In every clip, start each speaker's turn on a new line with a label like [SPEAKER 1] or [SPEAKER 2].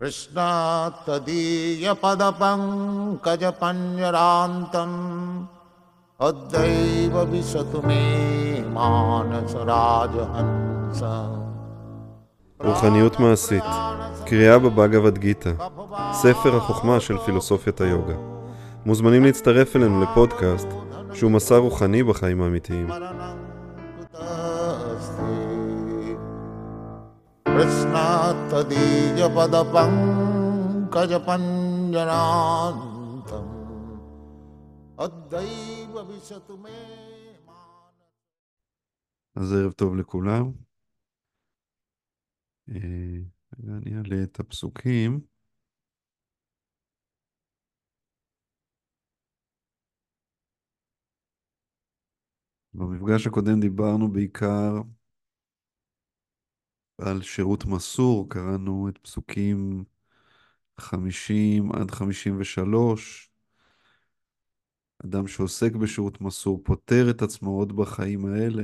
[SPEAKER 1] कृष्णात्तदीयपदपङ्कजपञ्जरान्तम् अद्यैव विशतु मे मानसराजहंस
[SPEAKER 2] רוחניות מעשית, קריאה בבאגavad גיתא, ספר החוכמה של פילוסופיית היוגה. מוזמנים להצטרף אלינו לפודקאסט שהוא מסע רוחני בחיים האמיתיים.
[SPEAKER 1] कृष्णात्तदीयपदपङ्कजपञ्जरान्तम् अद्यैव विशतु मे
[SPEAKER 2] אז ערב טוב לכולם. אה, רגע, אני אעלה את הפסוקים. במפגש הקודם דיברנו בעיקר על שירות מסור, קראנו את פסוקים 50 עד 53. אדם שעוסק בשירות מסור פוטר את עצמו עוד בחיים האלה.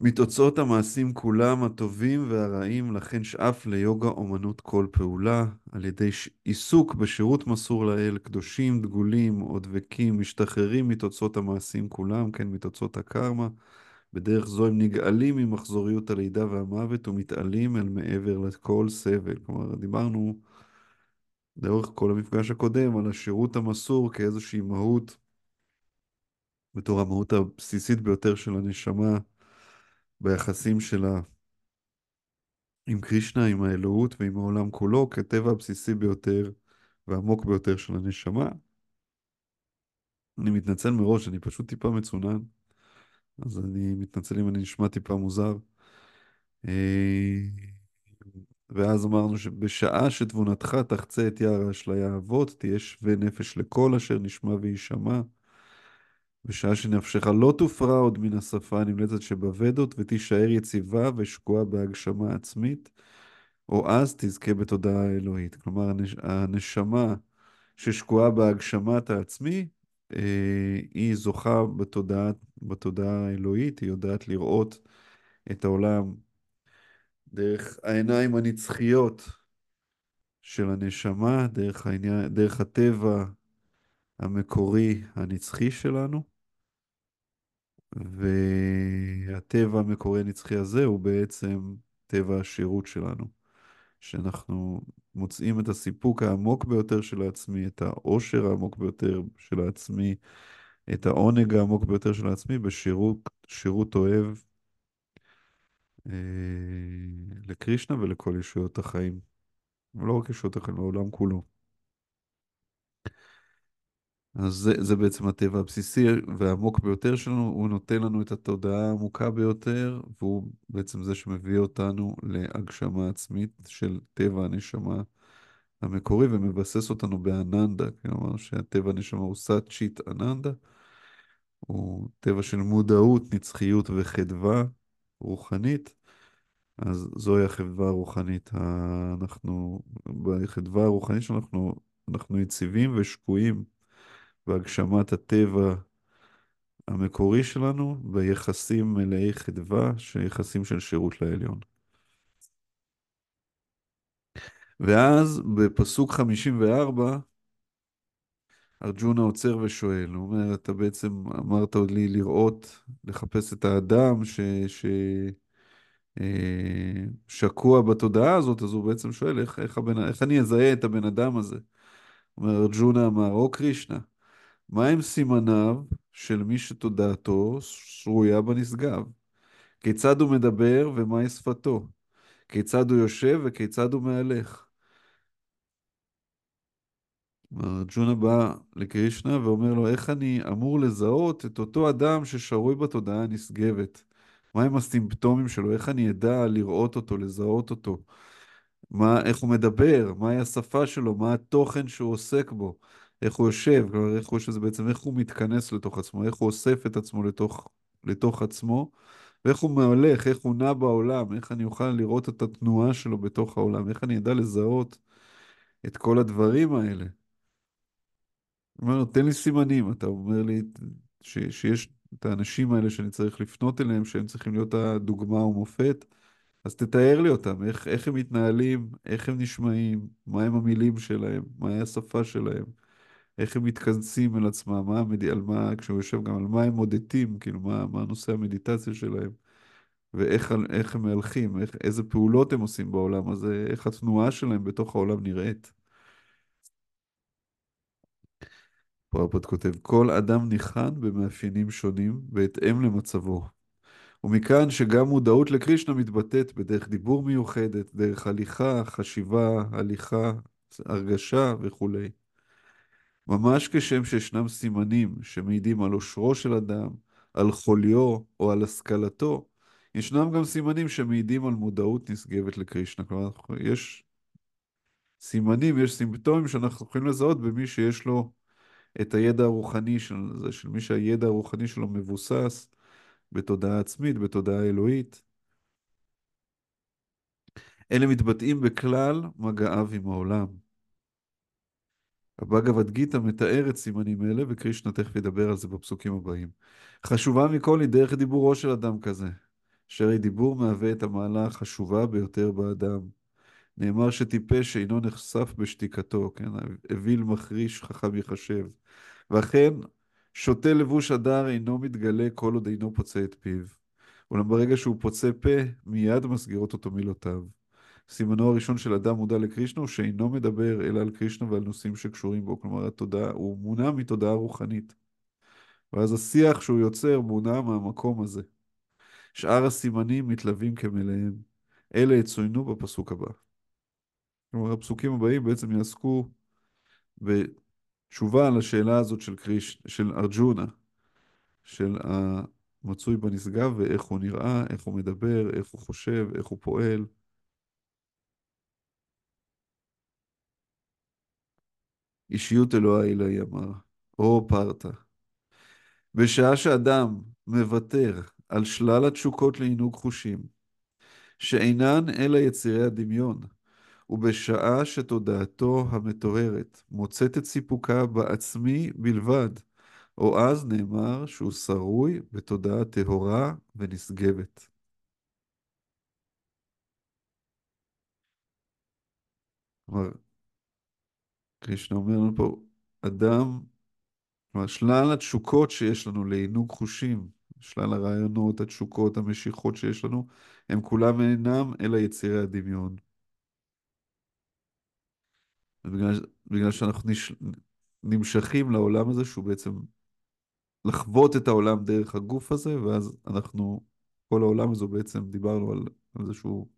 [SPEAKER 2] מתוצאות המעשים כולם, הטובים והרעים, לכן שאף ליוגה אומנות כל פעולה, על ידי. עיסוק בשירות מסור לאל, קדושים, דגולים או דבקים, משתחררים מתוצאות המעשים כולם, כן, מתוצאות הקרמה. בדרך זו הם נגאלים ממחזוריות הלידה והמוות ומתעלים אל מעבר לכל סבל. כלומר, דיברנו לאורך כל המפגש הקודם על השירות המסור כאיזושהי מהות, בתור המהות הבסיסית ביותר של הנשמה. ביחסים שלה עם קרישנה, עם האלוהות ועם העולם כולו, כטבע הבסיסי ביותר והעמוק ביותר של הנשמה. אני מתנצל מראש, אני פשוט טיפה מצונן, אז אני מתנצל אם אני נשמע טיפה מוזר. אה, ואז אמרנו שבשעה שתבונתך תחצה את יער האשליה האבות, תהיה שווה נפש לכל אשר נשמע ויישמע. בשעה שנפשך לא תופרע עוד מן השפה הנמלצת שבוודות, ותישאר יציבה ושקועה בהגשמה עצמית, או אז תזכה בתודעה האלוהית. כלומר, הנש... הנשמה ששקועה בהגשמת העצמי, אה, היא זוכה בתודעה, בתודעה האלוהית, היא יודעת לראות את העולם דרך העיניים הנצחיות של הנשמה, דרך, העניין, דרך הטבע המקורי הנצחי שלנו. והטבע המקורי הנצחי הזה הוא בעצם טבע השירות שלנו, שאנחנו מוצאים את הסיפוק העמוק ביותר של העצמי, את העושר העמוק ביותר של העצמי, את העונג העמוק ביותר של העצמי בשירות שירות אוהב אה, לקרישנה ולכל ישויות החיים. ולא רק ישויות החיים, לעולם כולו. אז זה, זה בעצם הטבע הבסיסי והעמוק ביותר שלנו, הוא נותן לנו את התודעה העמוקה ביותר, והוא בעצם זה שמביא אותנו להגשמה עצמית של טבע הנשמה המקורי, ומבסס אותנו באננדה, כלומר שהטבע הנשמה הוא סאצ'יט אננדה, הוא טבע של מודעות, נצחיות וחדווה רוחנית. אז זוהי החדווה הרוחנית. אנחנו, בחדווה הרוחנית שאנחנו אנחנו יציבים ושקועים בהגשמת הטבע המקורי שלנו, ביחסים מלאי חדווה, שיחסים של שירות לעליון. ואז בפסוק 54, ארג'ונה עוצר ושואל, הוא אומר, אתה בעצם אמרת לי לראות, לחפש את האדם ש... ש... אה, שקוע בתודעה הזאת, אז הוא בעצם שואל, איך, איך, הבן, איך אני אזהה את הבן אדם הזה? אומר, ארג'ונה אמר, או קרישנה, מהם סימניו של מי שתודעתו שרויה בנשגב? כיצד הוא מדבר ומהי שפתו? כיצד הוא יושב וכיצד הוא מהלך? ארג'ונה בא לקרישנה ואומר לו, איך אני אמור לזהות את אותו אדם ששרוי בתודעה הנשגבת? מהם הסימפטומים שלו? איך אני אדע לראות אותו, לזהות אותו? מה, איך הוא מדבר? מהי השפה שלו? מה התוכן שהוא עוסק בו? איך הוא יושב, כלומר, איך הוא יושב, זה בעצם איך הוא מתכנס לתוך עצמו, איך הוא אוסף את עצמו לתוך, לתוך עצמו, ואיך הוא מהלך, איך הוא נע בעולם, איך אני אוכל לראות את התנועה שלו בתוך העולם, איך אני אדע לזהות את כל הדברים האלה. אומר, תן לי סימנים, אתה אומר לי ש, שיש את האנשים האלה שאני צריך לפנות אליהם, שהם צריכים להיות הדוגמה ומופת, אז תתאר לי אותם, איך, איך הם מתנהלים, איך הם נשמעים, מהם המילים שלהם, מהי השפה שלהם, איך הם מתכנסים אל עצמם, מה המד... על מה, כשהוא יושב גם על מה הם מודדים, כאילו מה, מה נושא המדיטציה שלהם, ואיך הם מהלכים, איך, איזה פעולות הם עושים בעולם הזה, איך התנועה שלהם בתוך העולם נראית. פרפד כותב, כל אדם ניחן במאפיינים שונים בהתאם למצבו. ומכאן שגם מודעות לקרישנה מתבטאת בדרך דיבור מיוחדת, דרך הליכה, חשיבה, הליכה, הרגשה וכולי. ממש כשם שישנם סימנים שמעידים על עושרו של אדם, על חוליו או על השכלתו, ישנם גם סימנים שמעידים על מודעות נשגבת לקרישנה. כלומר, יש סימנים, יש סימפטומים שאנחנו יכולים לזהות במי שיש לו את הידע הרוחני של זה, של מי שהידע הרוחני שלו מבוסס בתודעה עצמית, בתודעה אלוהית. אלה מתבטאים בכלל מגעיו עם העולם. הבאגבד גיתא מתאר את סימנים אלה, וקרישנה תכף ידבר על זה בפסוקים הבאים. חשובה מכל היא דרך דיבורו של אדם כזה, שהרי דיבור מהווה את המעלה החשובה ביותר באדם. נאמר שטיפש אינו נחשף בשתיקתו, כן? אוויל מחריש חכם יחשב. ואכן, שותה לבוש הדר אינו מתגלה כל עוד אינו פוצה את פיו. אולם ברגע שהוא פוצה פה, מיד מסגירות אותו מילותיו. סימנו הראשון של אדם מודע לקרישנה הוא שאינו מדבר אלא על קרישנה ועל נושאים שקשורים בו. כלומר, התודעה, הוא מונע מתודעה רוחנית. ואז השיח שהוא יוצר מונע מהמקום הזה. שאר הסימנים מתלווים כמלאיהם. אלה יצוינו בפסוק הבא. כלומר, הפסוקים הבאים בעצם יעסקו בתשובה על השאלה הזאת של, קריש, של ארג'ונה, של המצוי בנשגב ואיך הוא נראה, איך הוא מדבר, איך הוא חושב, איך הוא פועל. אישיות אלוהי אלוהי אמר, או פרטה. בשעה שאדם מוותר על שלל התשוקות לעינוג חושים, שאינן אלא יצירי הדמיון, ובשעה שתודעתו המטוהרת מוצאת את סיפוקה בעצמי בלבד, או אז נאמר שהוא שרוי בתודעה טהורה ונשגבת. כלומר, קרישנה אומר לנו פה, אדם, כלומר, שלל התשוקות שיש לנו לעינוג חושים, שלל הרעיונות, התשוקות, המשיכות שיש לנו, הם כולם אינם אלא יצירי הדמיון. בגלל, בגלל שאנחנו נש, נמשכים לעולם הזה, שהוא בעצם לחוות את העולם דרך הגוף הזה, ואז אנחנו, כל העולם הזה בעצם, דיברנו על איזשהו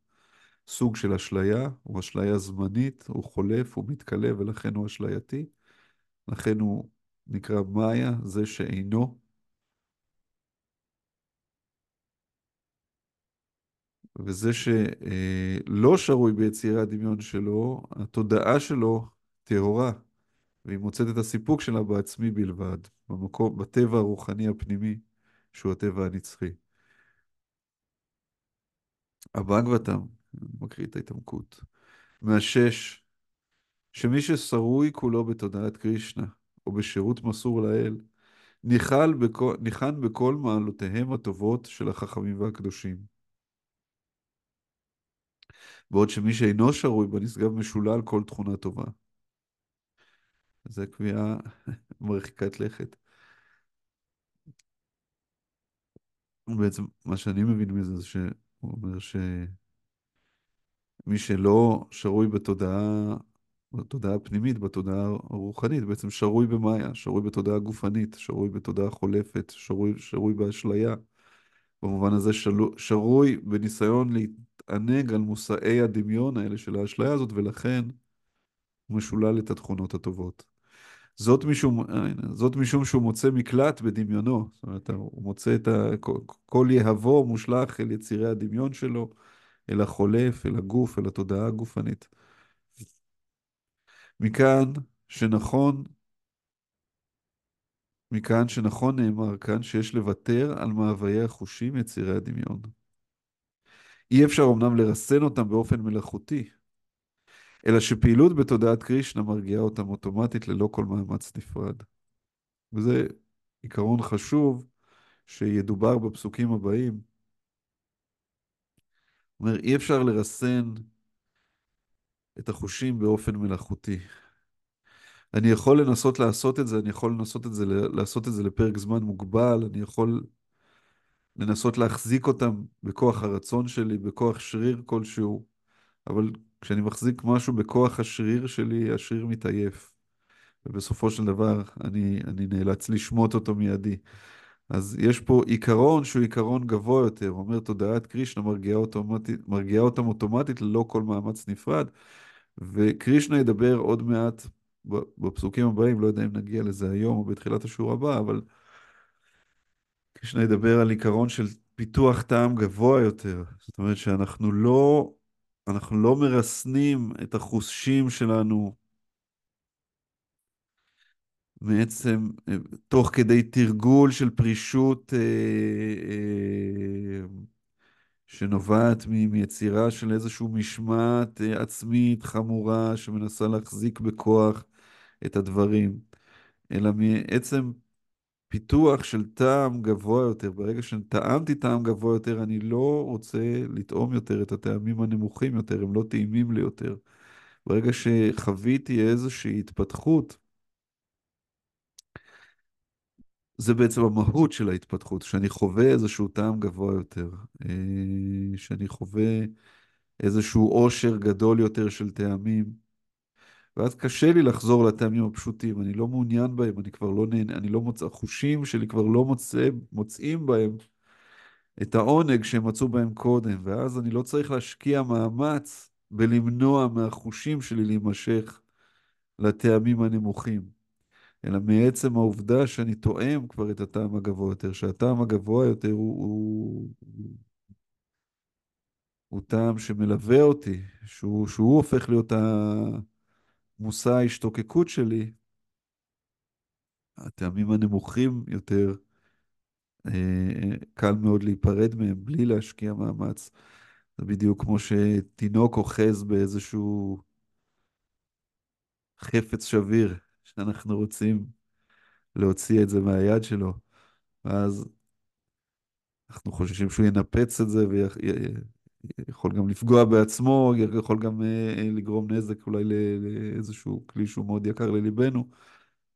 [SPEAKER 2] סוג של אשליה, הוא אשליה זמנית, הוא חולף, הוא מתכלה, ולכן הוא אשלייתי. לכן הוא נקרא מאיה, זה שאינו. וזה שלא שרוי ביצירי הדמיון שלו, התודעה שלו טהורה, והיא מוצאת את הסיפוק שלה בעצמי בלבד, במקום, בטבע הרוחני הפנימי, שהוא הטבע הנצחי. הבאגבתם, מקריא את ההתעמקות, מהשש, שמי ששרוי כולו בתודעת קרישנה, או בשירות מסור לאל, ניחן בכל, בכל מעלותיהם הטובות של החכמים והקדושים. בעוד שמי שאינו שרוי בנשגב משולל כל תכונה טובה. זו קביעה מרחיקת לכת. בעצם מה שאני מבין מזה זה שהוא אומר שמי שלא שרוי בתודעה, בתודעה הפנימית, בתודעה הרוחנית, בעצם שרוי במאיה, שרוי בתודעה גופנית, שרוי בתודעה חולפת, שרוי, שרוי באשליה. במובן הזה שלו, שרוי בניסיון להתענג על מושאי הדמיון האלה של האשליה הזאת, ולכן הוא משולל את התכונות הטובות. זאת משום, זאת משום שהוא מוצא מקלט בדמיונו. זאת אומרת, הוא מוצא את ה... כל יהבו מושלך אל יצירי הדמיון שלו, אל החולף, אל הגוף, אל התודעה הגופנית. מכאן שנכון, מכאן שנכון נאמר כאן שיש לוותר על מאוויי החושים יצירי הדמיון. אי אפשר אמנם לרסן אותם באופן מלאכותי, אלא שפעילות בתודעת קרישנה מרגיעה אותם אוטומטית ללא כל מאמץ נפרד. וזה עיקרון חשוב שידובר בפסוקים הבאים. אומר, אי אפשר לרסן את החושים באופן מלאכותי. אני יכול לנסות לעשות את זה, אני יכול לנסות את זה, לעשות את זה לפרק זמן מוגבל, אני יכול לנסות להחזיק אותם בכוח הרצון שלי, בכוח שריר כלשהו, אבל כשאני מחזיק משהו בכוח השריר שלי, השריר מתעייף. ובסופו של דבר אני, אני נאלץ לשמוט אותו מידי. אז יש פה עיקרון שהוא עיקרון גבוה יותר, הוא אומר תודעת קרישנה מרגיעה, אוטומטית, מרגיעה אותם אוטומטית ללא כל מאמץ נפרד, וקרישנה ידבר עוד מעט בפסוקים הבאים, לא יודע אם נגיע לזה היום או בתחילת השיעור הבא, אבל קרישנה ידבר על עיקרון של פיתוח טעם גבוה יותר. זאת אומרת שאנחנו לא, אנחנו לא מרסנים את החושים שלנו בעצם אה, תוך כדי תרגול של פרישות אה, אה, שנובעת מיצירה של איזושהי משמעת אה, עצמית חמורה שמנסה להחזיק בכוח את הדברים, אלא מעצם פיתוח של טעם גבוה יותר. ברגע שטעמתי טעם גבוה יותר, אני לא רוצה לטעום יותר את הטעמים הנמוכים יותר, הם לא טעימים לי יותר. ברגע שחוויתי איזושהי התפתחות, זה בעצם המהות של ההתפתחות, שאני חווה איזשהו טעם גבוה יותר, אה, שאני חווה איזשהו עושר גדול יותר של טעמים, ואז קשה לי לחזור לטעמים הפשוטים, אני לא מעוניין בהם, אני כבר לא נהנה, אני לא מוצא, החושים שלי כבר לא מוצא, מוצאים בהם את העונג שהם מצאו בהם קודם, ואז אני לא צריך להשקיע מאמץ בלמנוע מהחושים שלי להימשך לטעמים הנמוכים. אלא מעצם העובדה שאני תואם כבר את הטעם הגבוה יותר, שהטעם הגבוה יותר הוא, הוא, הוא, הוא טעם שמלווה אותי, שהוא, שהוא הופך להיות המושא ההשתוקקות שלי, הטעמים הנמוכים יותר, אה, קל מאוד להיפרד מהם בלי להשקיע מאמץ. זה בדיוק כמו שתינוק אוחז באיזשהו חפץ שביר, שאנחנו רוצים להוציא את זה מהיד שלו, ואז אנחנו חוששים שהוא ינפץ את זה ויכול גם לפגוע בעצמו, יכול גם אה, אה, לגרום נזק אולי לאיזשהו כלי שהוא מאוד יקר לליבנו,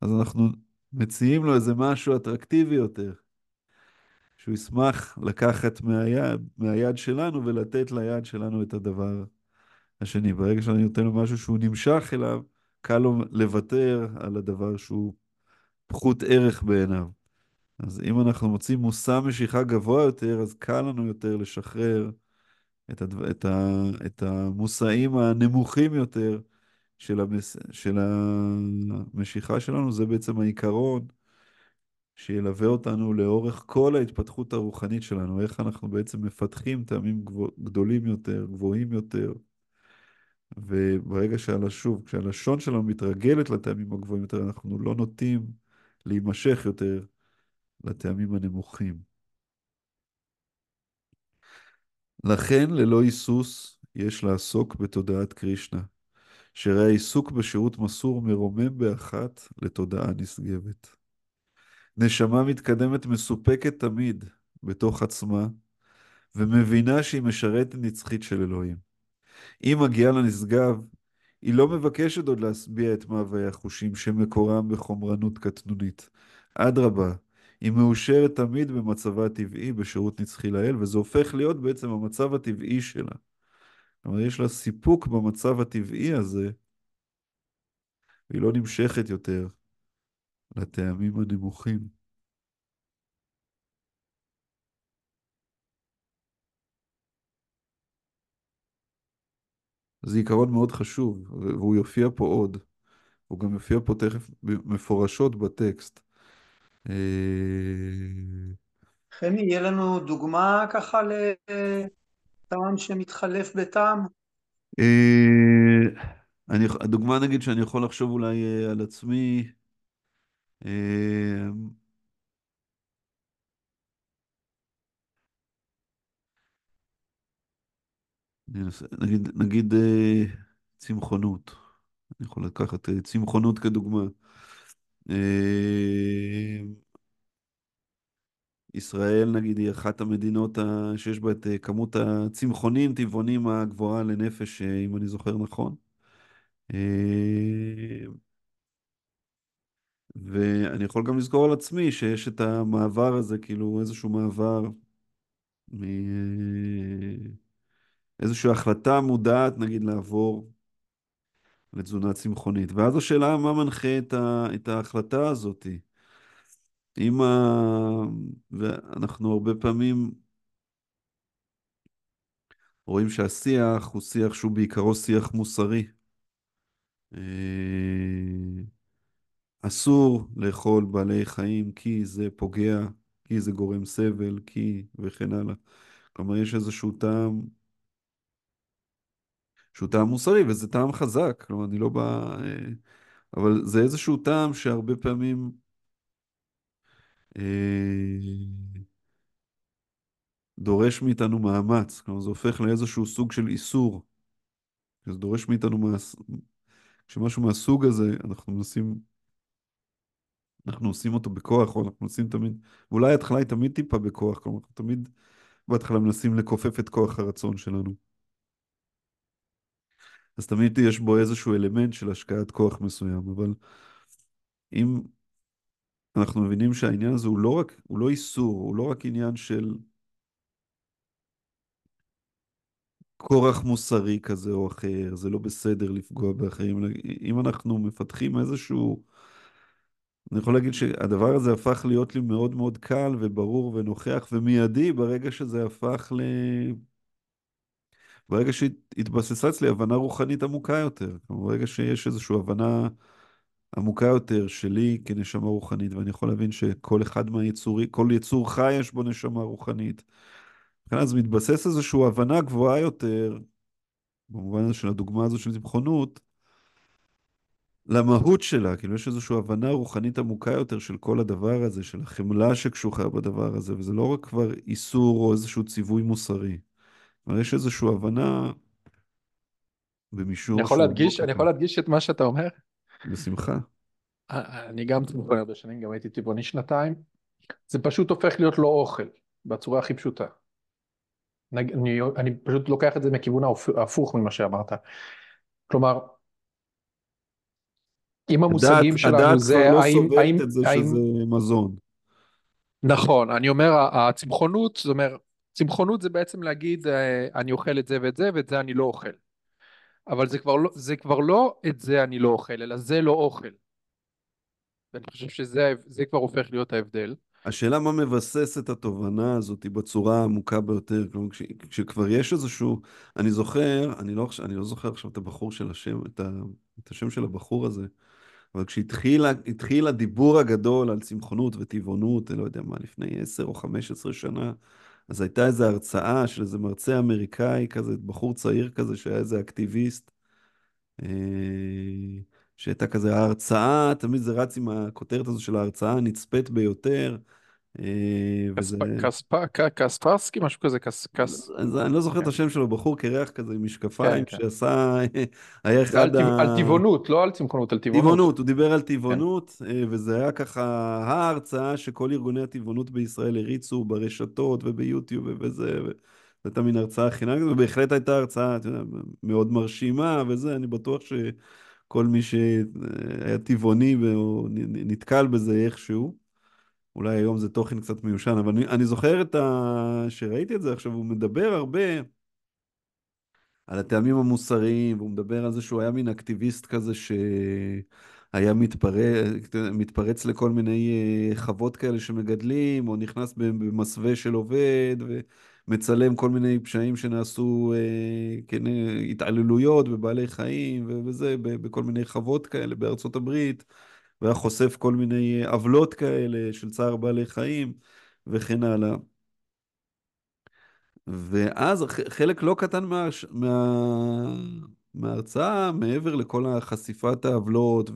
[SPEAKER 2] אז אנחנו מציעים לו איזה משהו אטרקטיבי יותר, שהוא ישמח לקחת מהיד, מהיד שלנו ולתת ליד שלנו את הדבר השני. ברגע שאני נותן לו משהו שהוא נמשך אליו, קל לו לוותר על הדבר שהוא פחות ערך בעיניו. אז אם אנחנו מוצאים מושא משיכה גבוה יותר, אז קל לנו יותר לשחרר את, הדו... את, ה... את המושאים הנמוכים יותר של, המס... של המשיכה שלנו. זה בעצם העיקרון שילווה אותנו לאורך כל ההתפתחות הרוחנית שלנו, איך אנחנו בעצם מפתחים טעמים. גדולים יותר, גבוהים יותר. וברגע שהלשוב, כשהלשון שלנו מתרגלת לטעמים הגבוהים יותר, אנחנו לא נוטים להימשך יותר לטעמים הנמוכים. לכן, ללא היסוס, יש לעסוק בתודעת קרישנה, שהרי העיסוק בשירות מסור מרומם באחת לתודעה נשגבת. נשמה מתקדמת מסופקת תמיד בתוך עצמה, ומבינה שהיא משרתת נצחית של אלוהים. אם מגיעה לנשגב, היא לא מבקשת עוד להשביע את מאוויי החושים שמקורם בחומרנות קטנונית. אדרבה, היא מאושרת תמיד במצבה הטבעי בשירות נצחי לאל, וזה הופך להיות בעצם המצב הטבעי שלה. כלומר, יש לה סיפוק במצב הטבעי הזה, והיא לא נמשכת יותר לטעמים הנמוכים. זה עיקרון מאוד חשוב, והוא יופיע פה עוד. הוא גם יופיע פה תכף מפורשות בטקסט. אה,
[SPEAKER 3] חמי, יהיה לנו דוגמה ככה לטעם שמתחלף בטעם?
[SPEAKER 2] אה, אני, הדוגמה נגיד שאני יכול לחשוב אולי אה, על עצמי, נגיד, נגיד צמחונות. אני יכול לקחת צמחונות כדוגמה. ישראל, נגיד, היא אחת המדינות שיש בה את אה, כמות הצמחונים, טבעונים הגבוהה לנפש, אה, אם אני זוכר נכון. אה, ואני יכול גם לזכור על עצמי שיש את המעבר הזה, כאילו איזשהו מעבר מ... אה, איזושהי החלטה מודעת, נגיד, לעבור לתזונה צמחונית. ואז השאלה מה מנחה את, ה... את ההחלטה הזאת. אם ה... ואנחנו הרבה פעמים רואים שהשיח הוא שיח שהוא בעיקרו שיח מוסרי. אה, אסור לאכול בעלי חיים כי זה פוגע, כי זה גורם סבל, כי וכן הלאה. כלומר, יש איזשהו טעם, שהוא טעם מוסרי, וזה טעם חזק. כלומר, אני לא בא... אה, אבל זה איזשהו טעם שהרבה פעמים אה, דורש מאיתנו מאמץ. כלומר, זה הופך לאיזשהו סוג של איסור. זה דורש מאיתנו, מס... כשמשהו מהסוג הזה, אנחנו מנסים, אנחנו עושים אותו בכוח, או אנחנו מנסים תמיד, ואולי ההתחלה היא תמיד טיפה בכוח, כלומר, אנחנו תמיד בהתחלה מנסים לכופף את כוח הרצון שלנו. אז תמיד יש בו איזשהו אלמנט של השקעת כוח מסוים, אבל אם אנחנו מבינים שהעניין הזה הוא לא רק, הוא לא איסור, הוא לא רק עניין של כורח מוסרי כזה או אחר, זה לא בסדר לפגוע באחרים, אם אנחנו מפתחים איזשהו, אני יכול להגיד שהדבר הזה הפך להיות לי מאוד מאוד קל וברור ונוכח ומיידי ברגע שזה הפך ל... ברגע שהתבססה אצלי הבנה רוחנית עמוקה יותר, ברגע שיש איזושהי הבנה עמוקה יותר שלי כנשמה רוחנית, ואני יכול להבין שכל אחד מהיצורים, כל יצור חי יש בו נשמה רוחנית. אז מתבסס איזושהי הבנה גבוהה יותר, במובן הזה של הדוגמה הזו של צמחונות, למהות שלה, כאילו יש איזושהי הבנה רוחנית עמוקה יותר של כל הדבר הזה, של החמלה שקשוחה בדבר הזה, וזה לא רק כבר איסור או איזשהו ציווי מוסרי. כלומר, יש איזושהי הבנה במישור
[SPEAKER 4] אני יכול להדגיש, אני יכול. להדגיש את מה שאתה אומר?
[SPEAKER 2] בשמחה.
[SPEAKER 4] אני גם טבעוני הרבה שנים, גם הייתי טבעוני שנתיים. זה פשוט הופך להיות לא אוכל, בצורה הכי פשוטה. אני, אני פשוט לוקח את זה מכיוון ההפ- ההפוך ממה שאמרת. כלומר, אם
[SPEAKER 2] הדעת,
[SPEAKER 4] המושגים שלנו
[SPEAKER 2] הדעת
[SPEAKER 4] זה
[SPEAKER 2] כבר לא
[SPEAKER 4] האם,
[SPEAKER 2] סובלת
[SPEAKER 4] האם,
[SPEAKER 2] את זה
[SPEAKER 4] האם,
[SPEAKER 2] שזה מזון.
[SPEAKER 4] נכון, אני אומר הצמחונות, זאת אומרת, צמחונות זה בעצם להגיד אה, אני אוכל את זה ואת זה ואת זה אני לא אוכל. אבל זה כבר לא, זה כבר לא את זה אני לא אוכל, אלא זה לא אוכל. ואני חושב שזה כבר הופך להיות ההבדל.
[SPEAKER 2] השאלה מה מבסס את התובנה הזאת בצורה העמוקה ביותר, כלומר כש, כשכבר יש איזשהו, אני זוכר, אני לא, אני לא זוכר עכשיו את הבחור של השם, את, ה, את השם של הבחור הזה, אבל כשהתחיל הדיבור הגדול על צמחונות וטבעונות, אני לא יודע מה, לפני עשר או חמש עשרה שנה, אז הייתה איזו הרצאה של איזה מרצה אמריקאי כזה, בחור צעיר כזה, שהיה איזה אקטיביסט, אה, שהייתה כזה ההרצאה, תמיד זה רץ עם הכותרת הזו של ההרצאה הנצפית ביותר, וזה...
[SPEAKER 4] כספ- ק- קספרסקי משהו כזה, קס... קס...
[SPEAKER 2] אז אני לא זוכר את
[SPEAKER 4] כן.
[SPEAKER 2] השם שלו, בחור קרח כזה עם
[SPEAKER 4] כן,
[SPEAKER 2] משקפיים,
[SPEAKER 4] כן.
[SPEAKER 2] שעשה, היה אחד
[SPEAKER 4] טבע- על
[SPEAKER 2] ה...
[SPEAKER 4] טבעונות, לא על צמחונות, על טבעונות.
[SPEAKER 2] טבעונות, הוא דיבר על
[SPEAKER 4] כן.
[SPEAKER 2] טבעונות, אה, וזה היה ככה ההרצאה שכל ארגוני הטבעונות בישראל הריצו ברשתות וביוטיוב ובזה, ו- זו הייתה מין הרצאה חינם, ובהחלט הייתה הרצאה, יודע, מאוד מרשימה וזה, אני בטוח שכל מי שהיה טבעוני או נתקל בזה איכשהו. אולי היום זה תוכן קצת מיושן, אבל אני, אני זוכר את ה... שראיתי את זה עכשיו, הוא מדבר הרבה על הטעמים המוסריים, והוא מדבר על זה שהוא היה מין אקטיביסט כזה שהיה מתפרץ, מתפרץ לכל מיני אה, חוות כאלה שמגדלים, או נכנס במסווה של עובד, ומצלם כל מיני פשעים שנעשו, אה, כן, אה, התעללויות בבעלי חיים, וזה, בכל מיני חוות כאלה בארצות הברית. והיה חושף כל מיני אה, עוולות כאלה של צער בעלי חיים וכן הלאה. ואז חלק לא קטן מה, מה, מההרצאה, מעבר לכל החשיפת העוולות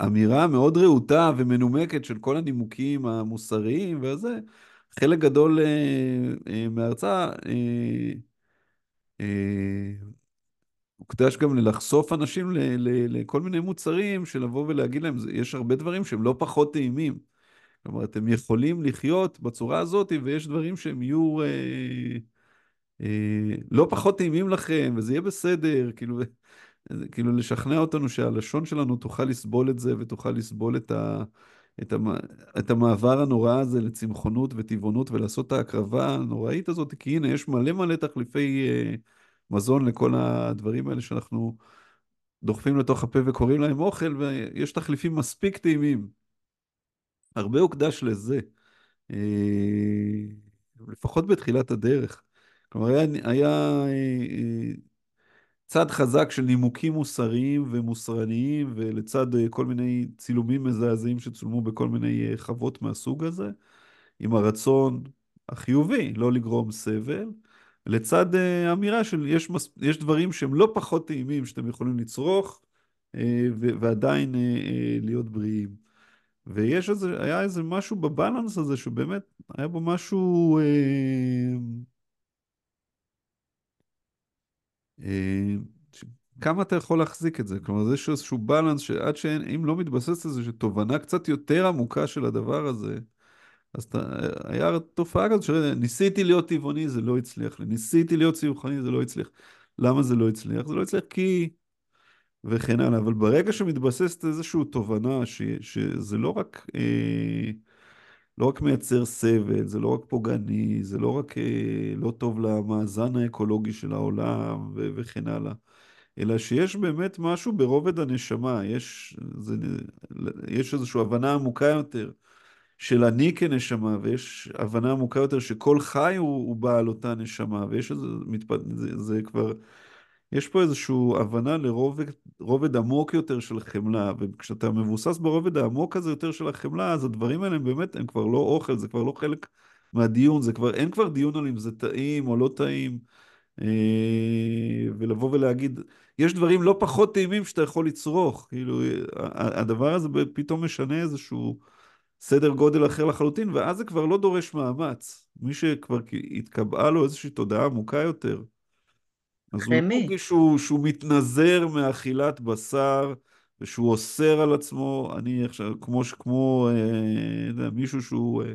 [SPEAKER 2] ואמירה מאוד רהוטה ומנומקת של כל הנימוקים המוסריים וזה, חלק גדול אה, אה, מההרצאה אה, אה, הוקדש גם ללחשוף אנשים ל- ל- לכל מיני מוצרים, של לבוא ולהגיד להם, יש הרבה דברים שהם לא פחות טעימים. כלומר, אתם יכולים לחיות בצורה הזאת, ויש דברים שהם יהיו אה, אה, לא פחות טעימים לכם, וזה יהיה בסדר, כאילו, כאילו לשכנע אותנו שהלשון שלנו תוכל לסבול את זה, ותוכל לסבול את, ה, את, המ, את המעבר הנורא הזה לצמחונות וטבעונות, ולעשות את ההקרבה הנוראית הזאת, כי הנה, יש מלא מלא תחליפי אה, מזון לכל הדברים האלה שאנחנו דוחפים לתוך הפה וקוראים להם אוכל, ויש תחליפים מספיק טעימים. הרבה הוקדש לזה, אה, לפחות בתחילת הדרך. כלומר, היה, היה אה, אה, צד חזק של נימוקים מוסריים ומוסרניים, ולצד כל מיני צילומים מזעזעים שצולמו בכל מיני חוות מהסוג הזה, עם הרצון החיובי לא לגרום סבל, לצד אה, אמירה של יש, מס, יש דברים שהם לא פחות טעימים שאתם יכולים לצרוך, אה, ו- ועדיין אה, להיות בריאים. ויש איזה, היה איזה משהו בבלנס הזה שבאמת היה בו משהו... כמה אתה יכול להחזיק את זה? כלומר, יש איזשהו בלנס שעד שאם לא מתבסס איזושהי תובנה קצת יותר עמוקה של הדבר הזה, אז אתה, היה תופעה כזאת שניסיתי להיות טבעוני, זה לא הצליח לי, ניסיתי להיות צמחוני, זה לא הצליח. למה זה לא הצליח? זה לא הצליח כי... וכן הלאה, אבל ברגע שמתבססת איזושהי תובנה ש, שזה לא רק, אה, לא רק מייצר סבל, זה לא רק פוגעני, זה לא רק אה, לא טוב למאזן האקולוגי של העולם ו, וכן הלאה, אלא שיש באמת משהו ברובד הנשמה, יש, זה, יש איזושהי הבנה עמוקה יותר של אני כנשמה, ויש הבנה עמוקה יותר שכל חי הוא, הוא בעל אותה נשמה, ויש איזה, מתפ... זה, זה כבר... יש פה איזושהי הבנה לרובד רובד עמוק יותר של חמלה, וכשאתה מבוסס ברובד העמוק הזה יותר של החמלה, אז הדברים האלה הם באמת, הם כבר לא אוכל, זה כבר לא חלק מהדיון, זה כבר, אין כבר דיון על אם זה טעים או לא טעים, אה, ולבוא ולהגיד, יש דברים לא פחות טעימים שאתה יכול לצרוך, כאילו, הדבר הזה פתאום משנה איזשהו סדר גודל אחר לחלוטין, ואז זה כבר לא דורש מאמץ. מי שכבר התקבעה לו איזושהי תודעה עמוקה יותר, אז הוא מרגיש שהוא, שהוא מתנזר מאכילת בשר ושהוא אוסר על עצמו, אני עכשיו, כמו, כמו אה, יודע, מישהו שהוא, אה,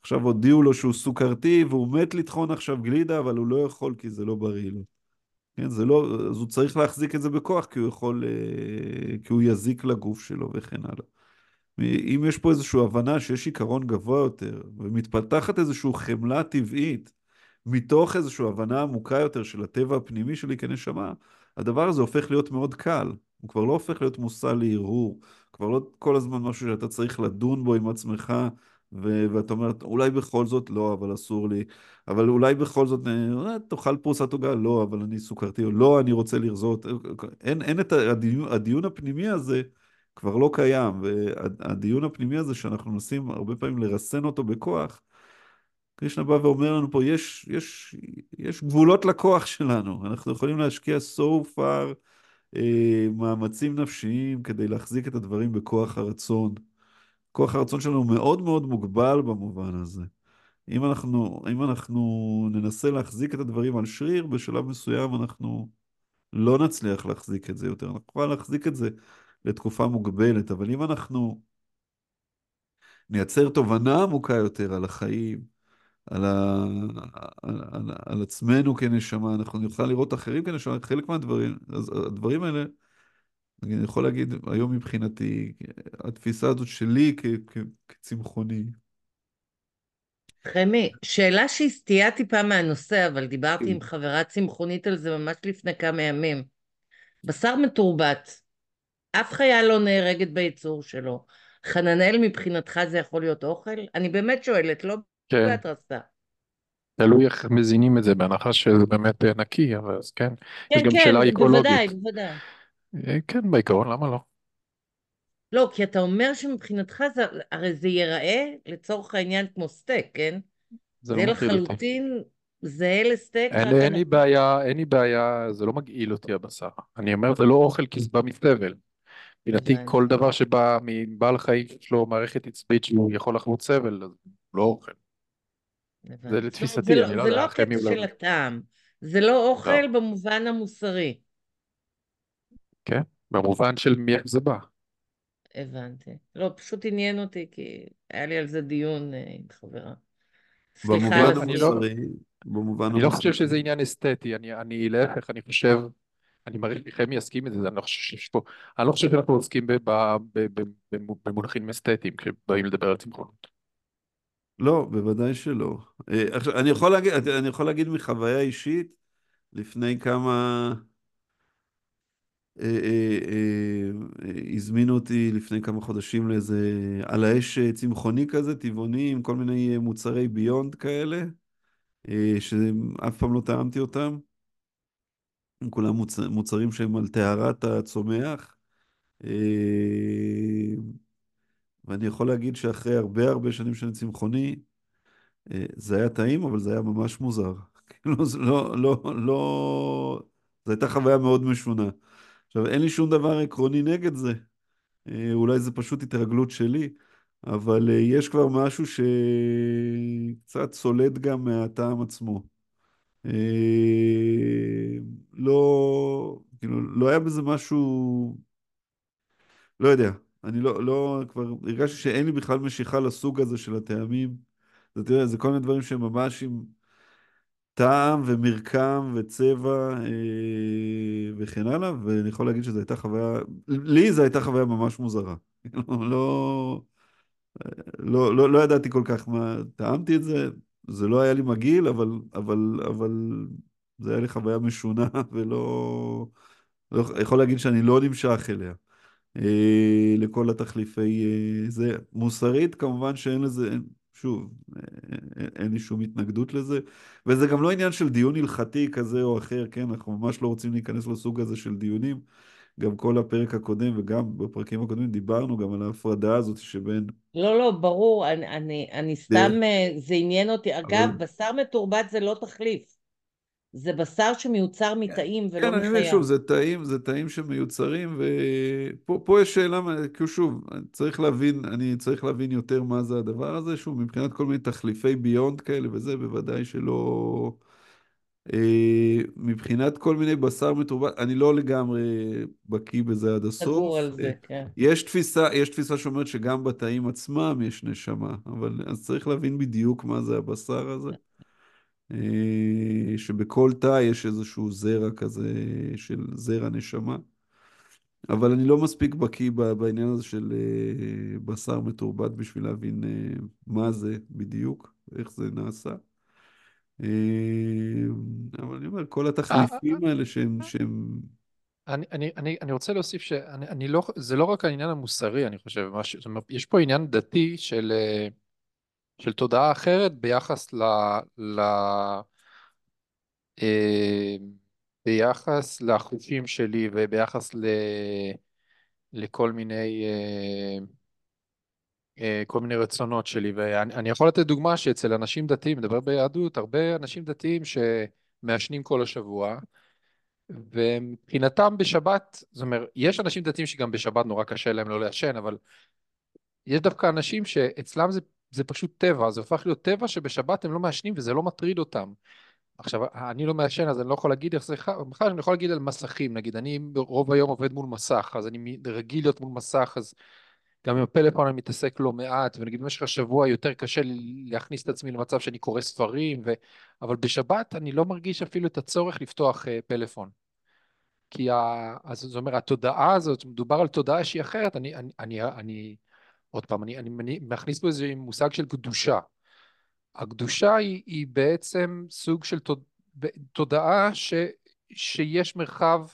[SPEAKER 2] עכשיו הודיעו לו שהוא סוכרתי והוא מת לטחון עכשיו גלידה, אבל הוא לא יכול כי זה לא בריא לו. כן, זה לא, אז הוא צריך להחזיק את זה בכוח כי הוא יכול, אה, כי הוא יזיק לגוף שלו וכן הלאה. אם יש פה איזושהי הבנה שיש עיקרון גבוה יותר ומתפתחת איזושהי חמלה טבעית, מתוך איזושהי הבנה עמוקה יותר של הטבע הפנימי שלי כנשמה, הדבר הזה הופך להיות מאוד קל. הוא כבר לא הופך להיות מושא להרהור, כבר לא כל הזמן משהו שאתה צריך לדון בו עם עצמך, ו- ואתה אומר, אולי בכל זאת לא, אבל אסור לי, אבל אולי בכל זאת, אה, תאכל פרוסת עוגה, לא, אבל אני סוכרתי, לא, אני רוצה לרזות. אין, אין את הדיון, הדיון הפנימי הזה כבר לא קיים, והדיון הפנימי הזה שאנחנו מנסים הרבה פעמים לרסן אותו בכוח, קרישנה בא ואומר לנו פה, יש, יש, יש גבולות לכוח שלנו, אנחנו יכולים להשקיע so far אה, מאמצים נפשיים כדי להחזיק את הדברים בכוח הרצון. כוח הרצון שלנו מאוד מאוד מוגבל במובן הזה. אם אנחנו, אם אנחנו ננסה להחזיק את הדברים על שריר, בשלב מסוים אנחנו לא נצליח להחזיק את זה יותר. אנחנו נוכל להחזיק את זה לתקופה מוגבלת, אבל אם אנחנו נייצר תובנה עמוקה יותר על החיים, על, ה... על, על, על עצמנו כנשמה, אנחנו נוכל לראות אחרים כנשמה, חלק מהדברים, אז הדברים האלה, אני יכול להגיד היום מבחינתי, התפיסה הזאת שלי כ, כ, כצמחוני.
[SPEAKER 5] חמי, שאלה שהיא סטייה טיפה מהנושא, אבל דיברתי
[SPEAKER 2] כן.
[SPEAKER 5] עם חברה צמחונית על זה ממש לפני כמה ימים. בשר מתורבת, אף חיה לא נהרגת בייצור שלו. חננאל מבחינתך זה יכול להיות אוכל? אני באמת שואלת, לא
[SPEAKER 4] כן,
[SPEAKER 5] בהתרסה.
[SPEAKER 4] תלוי איך מזינים את זה, בהנחה שזה באמת אה, נקי, אבל אז כן. יש
[SPEAKER 5] כן,
[SPEAKER 4] גם
[SPEAKER 5] כן,
[SPEAKER 4] שאלה
[SPEAKER 5] בוודאי,
[SPEAKER 4] אקולוגית.
[SPEAKER 5] בוודאי.
[SPEAKER 4] אה, כן, בעיקרון, למה לא?
[SPEAKER 5] לא, כי אתה אומר שמבחינתך זה, הרי זה ייראה לצורך העניין כמו סטייק, כן?
[SPEAKER 4] זה
[SPEAKER 5] זה
[SPEAKER 4] לא מטריד אותי.
[SPEAKER 5] לחלוטין זהה לסטייק,
[SPEAKER 4] אין אין לי. בעיה, אין לי בעיה, זה לא מגעיל אותי הבשר. אני אומר, זה לא אוכל כי זה בא מסבל. מבחינתי כל דבר שבא מבעל חיים שיש לו מערכת עצבית שהוא יכול לחוות סבל, אז הוא לא אוכל. זה
[SPEAKER 5] אומרת,
[SPEAKER 4] לתפיסתי,
[SPEAKER 5] זה לא,
[SPEAKER 4] אני לא
[SPEAKER 5] זה
[SPEAKER 4] יודע,
[SPEAKER 5] לא
[SPEAKER 4] חמי
[SPEAKER 5] הקטע
[SPEAKER 4] אולי...
[SPEAKER 5] של הטעם, זה לא
[SPEAKER 4] לא,
[SPEAKER 5] אוכל במובן המוסרי.
[SPEAKER 4] כן, במובן של מאיך זה בא.
[SPEAKER 5] הבנתי. לא, פשוט עניין אותי, כי היה לי על זה דיון אה, עם חברה. סליחה
[SPEAKER 2] במובן
[SPEAKER 4] לא-
[SPEAKER 2] המוסרי, במובן
[SPEAKER 4] אני לא חושב
[SPEAKER 2] המוסרי.
[SPEAKER 4] שזה עניין אסתטי, אני, אני להפך, אני חושב, אני מעריך שחמי יסכים את זה, אני לא חושב שיש פה, אני לא חושב שאנחנו עוסקים במונחים אסתטיים כשבאים לדבר על צמחונות.
[SPEAKER 2] לא, בוודאי שלא. אה, עכשיו, אני יכול להגיד, אני יכול להגיד מחוויה אישית, לפני כמה... אה, אה, אה, הזמינו אותי לפני כמה חודשים לאיזה על האש אה, צמחוני כזה, טבעוני, עם כל מיני אה, מוצרי ביונד כאלה, אה, שאף פעם לא טעמתי אותם. הם כולם מוצ... מוצרים שהם על טהרת הצומח. אה, ואני יכול להגיד שאחרי הרבה הרבה שנים שאני צמחוני, אה, זה היה טעים, אבל זה היה ממש מוזר. כאילו, זה לא, לא, לא... זו הייתה חוויה מאוד משונה. עכשיו, אין לי שום דבר עקרוני נגד זה. אה, אולי זה פשוט התרגלות שלי, אבל יש כבר משהו שקצת סולד גם מהטעם עצמו. אה, לא, כאילו, לא היה בזה משהו, לא יודע. אני לא, לא, כבר הרגשתי שאין לי בכלל משיכה לסוג הזה של הטעמים. זה, תראה, זה כל מיני דברים שהם ממש עם טעם ומרקם וצבע אה, וכן הלאה, ואני יכול להגיד שזו הייתה חוויה, לי זו הייתה חוויה ממש מוזרה. לא, לא, לא, לא, לא ידעתי כל כך מה, טעמתי את זה, זה לא היה לי מגעיל, אבל, אבל, אבל זה היה לי חוויה משונה, ולא, לא, יכול להגיד שאני לא נמשך אליה. אה, לכל התחליפי אה, זה. מוסרית, כמובן שאין לזה, אין, שוב, אה, אין, לי שום התנגדות לזה, וזה גם לא עניין של דיון הלכתי כזה או אחר, כן? אנחנו ממש לא רוצים להיכנס לסוג הזה של דיונים. גם כל הפרק הקודם וגם בפרקים הקודמים דיברנו גם על ההפרדה הזאת שבין...
[SPEAKER 5] לא, לא, ברור, אני, אני, אני סתם, אה, זה עניין אותי. אגב,
[SPEAKER 2] אבל-
[SPEAKER 5] בשר מתורבת זה לא תחליף. זה בשר שמיוצר מתאים ולא
[SPEAKER 2] כן, אני
[SPEAKER 5] מחיה.
[SPEAKER 2] שוב, זה תאים, זה תאים שמיוצרים, ופה פה יש שאלה, כי שוב, צריך להבין, אני צריך להבין יותר מה זה הדבר הזה, שוב, מבחינת כל מיני תחליפי ביונד כאלה וזה, בוודאי שלא... אה, מבחינת כל מיני בשר מתורבת, אני לא לגמרי בקיא בזה עד הסוף.
[SPEAKER 5] סגור על
[SPEAKER 2] אה,
[SPEAKER 5] זה, כן.
[SPEAKER 2] יש תפיסה, יש תפיסה שאומרת שגם בתאים עצמם יש נשמה, אבל אז צריך להבין בדיוק מה זה הבשר הזה. אה, שבכל תא יש איזשהו זרע כזה של זרע נשמה. אבל אני לא מספיק בקיא בעניין הזה של אה, בשר מתורבת בשביל להבין אה, מה זה בדיוק, איך זה נעשה. אה, אבל אני אומר, כל התחליפים האלה שהם, שהם
[SPEAKER 4] אני, אני, אני, אני רוצה להוסיף שאני אני לא, זה לא רק העניין המוסרי, אני חושב, מש, זאת אומרת, יש פה עניין דתי של, אה, של תודעה אחרת ביחס ל... ל אה, ביחס לחושים שלי וביחס ל, לכל מיני, אה, אה, כל מיני רצונות שלי. ואני אני יכול לתת דוגמה שאצל אנשים דתיים, מדבר ביהדות, הרבה אנשים דתיים שמעשנים כל השבוע, ומבחינתם בשבת, זאת אומרת, יש אנשים דתיים שגם בשבת נורא קשה להם לא לעשן, אבל יש דווקא אנשים שאצלם זה, זה פשוט טבע, זה הופך להיות טבע שבשבת הם לא מעשנים וזה לא מטריד אותם. עכשיו, אני לא מעשן אז אני לא יכול להגיד איך זה, בכלל אני יכול להגיד על מסכים, נגיד, אני רוב היום עובד מול מסך, אז אני רגיל להיות מול מסך, אז גם עם הפלאפון אני מתעסק לא מעט, ונגיד במשך השבוע יותר קשה לי להכניס את עצמי למצב שאני קורא ספרים, ו... אבל בשבת אני לא מרגיש אפילו את הצורך לפתוח uh, פלאפון. כי ה... אז זאת אומרת, התודעה הזאת, מדובר על תודעה שהיא אחרת, אני, אני, אני, אני עוד פעם, אני, אני, מכניס פה איזה מושג של קדושה. הקדושה היא, היא בעצם סוג של תוד... תודעה ש... שיש מרחב,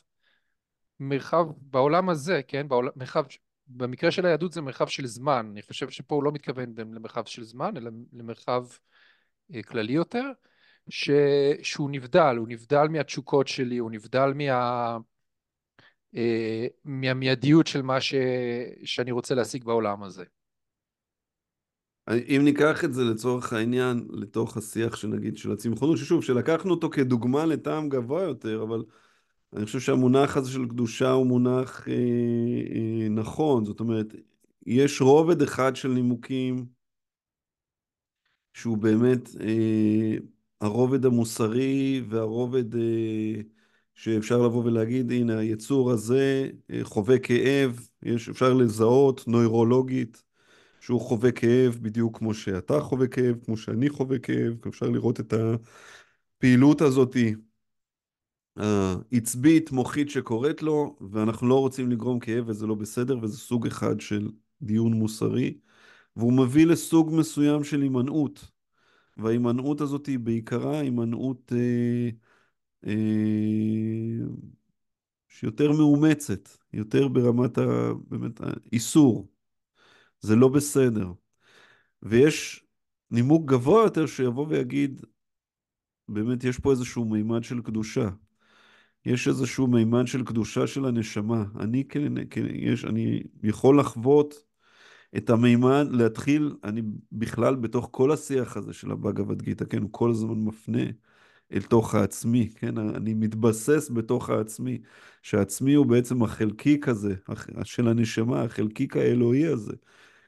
[SPEAKER 4] מרחב בעולם הזה, כן, בעולם, מרחב, במקרה של היהדות זה מרחב של זמן, אני חושב שפה הוא לא מתכוון למרחב של זמן, אלא למרחב אה, כללי יותר, ש... שהוא נבדל, הוא נבדל מהתשוקות שלי, הוא נבדל מה... אה, מהמיידיות של מה ש... שאני רוצה להשיג בעולם הזה.
[SPEAKER 2] אם ניקח את זה לצורך העניין, לתוך השיח שנגיד של הצמחונות, ששוב, שלקחנו אותו כדוגמה לטעם גבוה יותר, אבל אני חושב שהמונח הזה של קדושה הוא מונח אה, אה, נכון, זאת אומרת, יש רובד אחד של נימוקים שהוא באמת אה, הרובד המוסרי והרובד אה, שאפשר לבוא ולהגיד, הנה, היצור הזה אה, חווה כאב, יש, אפשר לזהות נוירולוגית שהוא חווה כאב בדיוק כמו שאתה חווה כאב, כמו שאני חווה כאב, אפשר לראות את הפעילות הזאתי העצבית, מוחית שקורית לו, ואנחנו לא רוצים לגרום כאב וזה לא בסדר, וזה סוג אחד של דיון מוסרי, והוא מביא לסוג מסוים של הימנעות, וההימנעות הזאת היא בעיקרה הימנעות אה, אה, שיותר מאומצת, יותר ברמת ה... באמת, האיסור. זה לא בסדר. ויש נימוק גבוה יותר שיבוא ויגיד, באמת יש פה איזשהו מימד של קדושה. יש איזשהו מימד של קדושה של הנשמה. אני, כן, כן, יש, אני יכול לחוות את המימד, להתחיל, אני בכלל בתוך כל השיח הזה של הבגבד גיתא, כן, הוא כל הזמן מפנה אל תוך העצמי, כן, אני מתבסס בתוך העצמי, שהעצמי הוא בעצם החלקיק הזה, של הנשמה, החלקיק האלוהי הזה.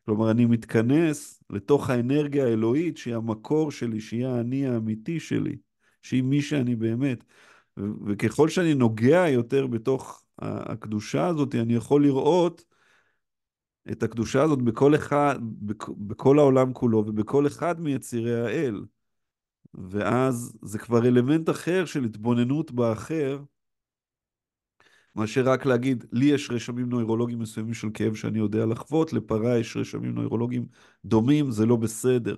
[SPEAKER 2] כלומר, אני מתכנס לתוך האנרגיה האלוהית, שהיא המקור שלי, שהיא האני האמיתי שלי, שהיא מי שאני באמת. וככל שאני נוגע יותר בתוך הקדושה הזאת, אני יכול לראות את הקדושה הזאת בכל אחד, בכל העולם כולו ובכל אחד מיצירי האל. ואז זה כבר אלמנט אחר של התבוננות באחר, מאשר רק להגיד, לי יש רשמים נוירולוגיים מסוימים של כאב שאני יודע לחוות, לפרה יש רשמים נוירולוגיים דומים, זה לא בסדר.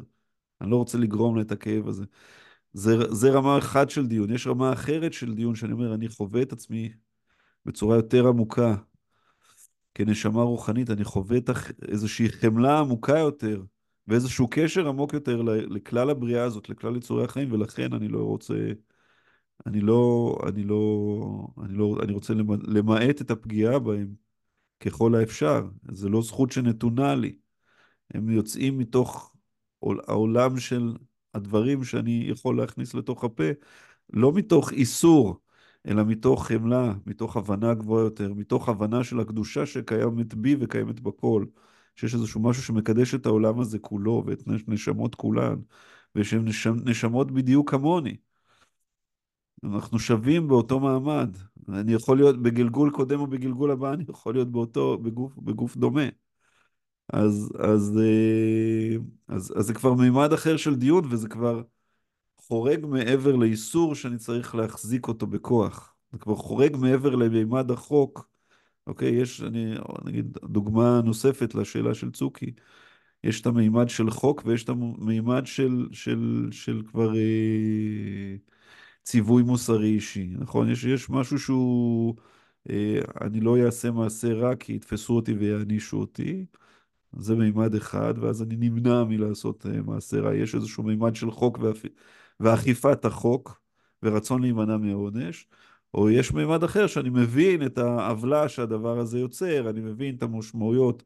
[SPEAKER 2] אני לא רוצה לגרום לה את הכאב הזה. זה, זה רמה אחת של דיון. יש רמה אחרת של דיון שאני אומר, אני חווה את עצמי בצורה יותר עמוקה. כנשמה רוחנית, אני חווה את איזושהי חמלה עמוקה יותר, ואיזשהו קשר עמוק יותר לכלל הבריאה הזאת, לכלל יצורי החיים, ולכן אני לא רוצה, אני לא, אני לא, אני לא, אני רוצה למעט את הפגיעה בהם ככל האפשר. זה לא זכות שנתונה לי. הם יוצאים מתוך העולם של הדברים שאני יכול להכניס לתוך הפה, לא מתוך איסור, אלא מתוך חמלה, מתוך הבנה גבוהה יותר, מתוך הבנה של הקדושה שקיימת בי וקיימת בכל, שיש איזשהו משהו שמקדש את העולם הזה כולו ואת נשמות כולן, ושהן נשמ, נשמות בדיוק כמוני. אנחנו שווים באותו מעמד. אני יכול להיות בגלגול קודם או בגלגול הבא, אני יכול להיות באותו, בגוף, בגוף דומה. אז, אז, אה, אז, אז זה כבר מימד אחר של דיון, וזה כבר חורג מעבר לאיסור שאני צריך להחזיק אותו בכוח. זה כבר חורג מעבר למימד החוק. אוקיי, יש, אני נגיד, דוגמה נוספת לשאלה של צוקי. יש את המימד של חוק ויש את המימד של, של, של כבר אה, ציווי מוסרי אישי, נכון? יש, יש משהו שהוא, אה, אני לא אעשה מעשה רע כי יתפסו אותי ויענישו אותי. זה מימד אחד, ואז אני נמנע מלעשות uh, מעשה רע. יש איזשהו מימד של חוק ואפ... ואכיפת החוק, ורצון להימנע מעונש, או יש מימד אחר שאני מבין את העוולה שהדבר הזה יוצר, אני מבין את המשמעויות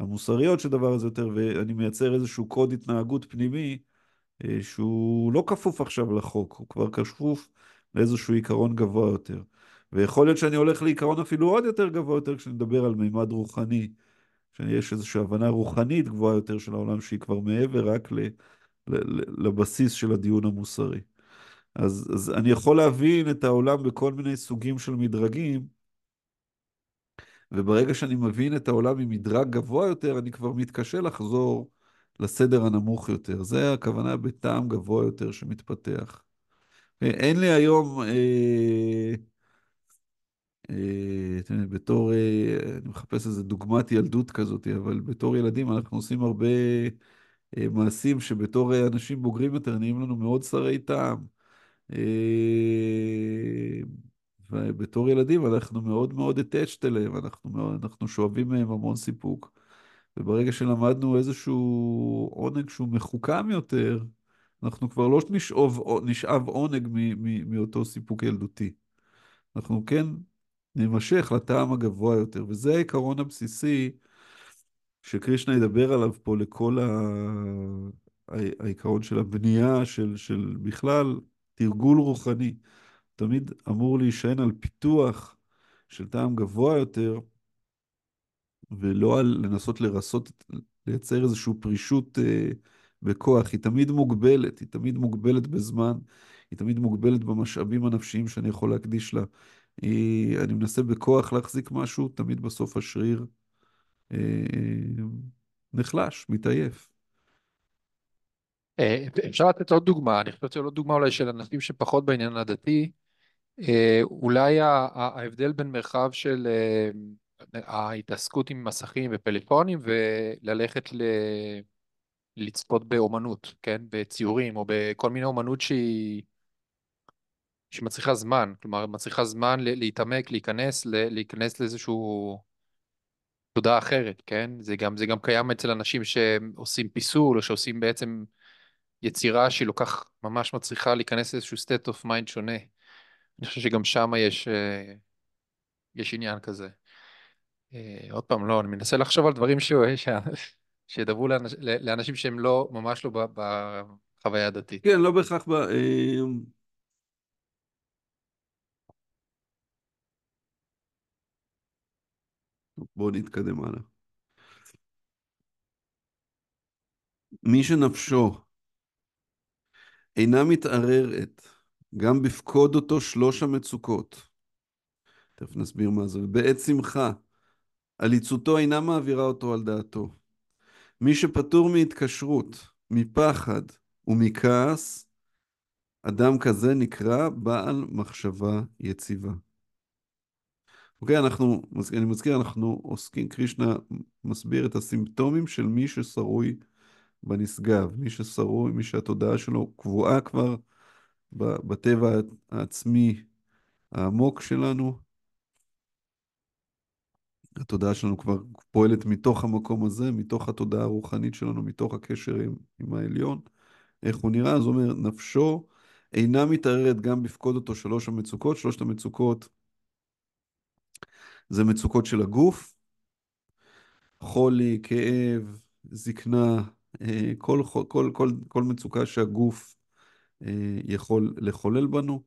[SPEAKER 2] המוסריות שהדבר הזה יותר, ואני מייצר איזשהו קוד התנהגות פנימי uh, שהוא לא כפוף עכשיו לחוק, הוא כבר כפוף לאיזשהו עיקרון גבוה יותר. ויכול להיות שאני הולך לעיקרון אפילו עוד יותר גבוה יותר כשאני מדבר על מימד רוחני. שיש איזושהי הבנה רוחנית גבוהה יותר של העולם שהיא כבר מעבר רק ל, ל, ל, לבסיס של הדיון המוסרי. אז, אז אני יכול להבין את העולם בכל מיני סוגים של מדרגים, וברגע שאני מבין את העולם ממדרג גבוה יותר, אני כבר מתקשה לחזור לסדר הנמוך יותר. זה הכוונה בטעם גבוה יותר שמתפתח. אין לי היום... אה, אה, בתור, אה, אני מחפש איזה דוגמת ילדות כזאת, אבל בתור ילדים אנחנו עושים הרבה אה, מעשים שבתור אנשים בוגרים יותר נהיים לנו מאוד שרי טעם. ובתור ילדים אנחנו מאוד מאוד attached אליהם, אנחנו, אנחנו שואבים מהם המון סיפוק. וברגע שלמדנו איזשהו עונג שהוא מחוכם יותר, אנחנו כבר לא נשאב, נשאב עונג מאותו סיפוק ילדותי. אנחנו כן נימשך לטעם הגבוה יותר, וזה העיקרון הבסיסי שקרישנה ידבר עליו פה לכל ה... העיקרון של הבנייה, של, של בכלל תרגול רוחני. תמיד אמור להישען על פיתוח של טעם גבוה יותר, ולא על לנסות לרסות, לייצר איזושהי פרישות אה, בכוח. היא תמיד מוגבלת, היא תמיד מוגבלת בזמן, היא תמיד מוגבלת במשאבים הנפשיים שאני יכול להקדיש לה. אני מנסה בכוח להחזיק משהו, תמיד בסוף השריר אה, נחלש, מתעייף.
[SPEAKER 4] אה, אפשר לתת עוד דוגמה, אני חושב שעוד דוגמה אולי של אנשים שפחות בעניין הדתי, אה, אולי ההבדל בין מרחב של ההתעסקות עם מסכים ופלאפונים וללכת ל... לצפות באומנות, כן? בציורים או בכל מיני אומנות שהיא שמצריכה זמן, כלומר מצריכה זמן להתעמק, להיכנס, להיכנס לאיזשהו תודעה אחרת, כן? זה גם, זה גם קיים אצל אנשים שעושים פיסול או שעושים בעצם יצירה שהיא לוקח, ממש מצריכה להיכנס לאיזשהו state of mind שונה. אני חושב שגם שם יש, אה, יש עניין כזה. אה, עוד פעם, לא, אני מנסה לחשוב על דברים ש... שידברו לאנש... לאנשים שהם לא, ממש לא בחוויה הדתית.
[SPEAKER 2] כן, לא בהכרח ב... בואו נתקדם הלאה. מי שנפשו אינה מתערערת, גם בפקוד אותו שלוש המצוקות. תכף נסביר מה זה. בעת שמחה, עליצותו אינה מעבירה אותו על דעתו. מי שפטור מהתקשרות, מפחד ומכעס, אדם כזה נקרא בעל מחשבה יציבה. אוקיי, אנחנו, אני מזכיר, אנחנו עוסקים, קרישנה מסביר את הסימפטומים של מי ששרוי בנשגב, מי ששרוי, מי שהתודעה שלו קבועה כבר בטבע העצמי העמוק שלנו. התודעה שלנו כבר פועלת מתוך המקום הזה, מתוך התודעה הרוחנית שלנו, מתוך הקשר עם, עם העליון. איך הוא נראה? אז הוא אומר, נפשו אינה מתערערת גם בפקוד אותו שלוש המצוקות. שלושת המצוקות זה מצוקות של הגוף, חולי, כאב, זקנה, אה, כל, כל, כל, כל, מצוקה שהגוף אה, יכול לחולל בנו.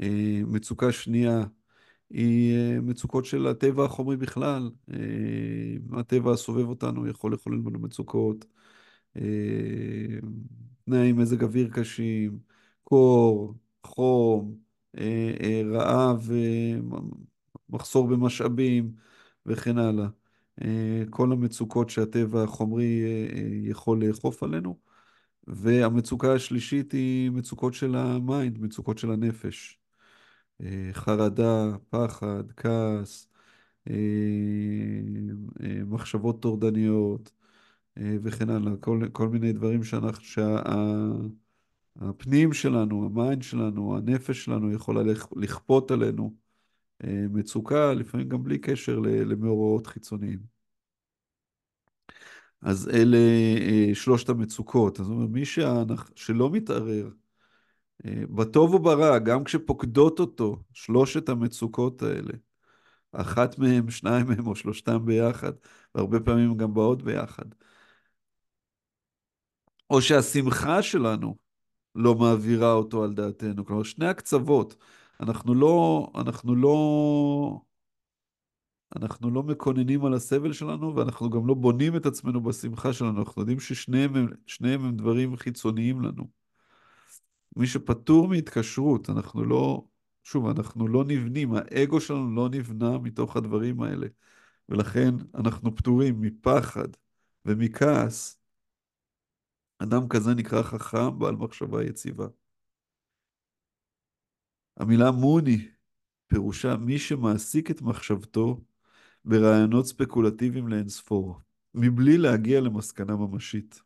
[SPEAKER 2] אה, מצוקה שנייה היא מצוקות של הטבע החומרי בכלל. הטבע הסובב אותנו יכול לחולל בנו מצוקות. תנאי מזג אוויר קשים, קור, חום, רעב, מחסור במשאבים וכן הלאה. כל המצוקות שהטבע החומרי יכול לאכוף עלינו. והמצוקה השלישית היא מצוקות של ה mind, מצוקות של הנפש. חרדה, פחד, כעס, מחשבות טורדניות וכן הלאה. כל, כל מיני דברים שאנחנו, שהפנים שלנו, ה mind שלנו, הנפש שלנו יכולה לכפות עלינו מצוקה, לפעמים גם בלי קשר למאורעות חיצוניים. אז אלה שלושת המצוקות. זאת אומרת, מי שלא מתערער, בטוב וברע, גם כשפוקדות אותו שלושת המצוקות האלה, אחת מהם, שניים מהם או שלושתם ביחד, והרבה פעמים גם באות ביחד. או שהשמחה שלנו לא מעבירה אותו על דעתנו. כלומר, שני הקצוות. אנחנו לא, אנחנו לא, אנחנו לא מקוננים על הסבל שלנו, ואנחנו גם לא בונים את עצמנו בשמחה שלנו. אנחנו יודעים ששניהם הם, הם דברים חיצוניים לנו. מי שפטור מהתקשרות, אנחנו לא, שוב, אנחנו לא נבנים, האגו שלנו לא נבנה מתוך הדברים האלה. ולכן אנחנו פטורים מפחד ומכעס. אדם כזה נקרא חכם, בעל מחשבה יציבה. המילה מוני פירושה מי שמעסיק את מחשבתו ברעיונות ספקולטיביים לאינספור, מבלי להגיע למסקנה ממשית.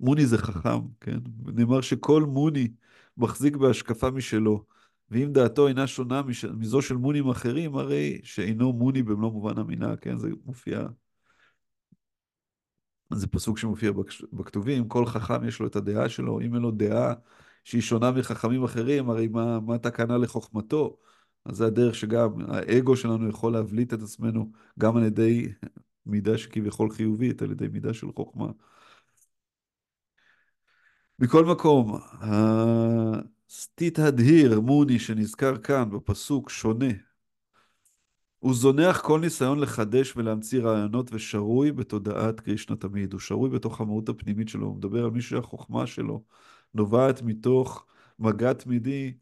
[SPEAKER 2] מוני זה חכם, כן? נאמר שכל מוני מחזיק בהשקפה משלו, ואם דעתו אינה שונה מש... מזו של מונים אחרים, הרי שאינו מוני במלוא מובן המינה, כן? זה מופיע... זה פסוק שמופיע בכתובים, כל חכם יש לו את הדעה שלו, אם אין לו דעה שהיא שונה מחכמים אחרים, הרי מה, מה תקנה לחוכמתו? אז זה הדרך שגם האגו שלנו יכול להבליט את עצמנו גם על ידי מידה שכביכול חיובית, על ידי מידה של חוכמה. מכל מקום, הסטית הדהיר, מוני, שנזכר כאן בפסוק, שונה. הוא זונח כל ניסיון לחדש ולהמציא רעיונות ושרוי בתודעת קרישנה תמיד. הוא שרוי בתוך המהות הפנימית שלו. הוא מדבר על מי שהחוכמה שלו נובעת מתוך מגע תמידי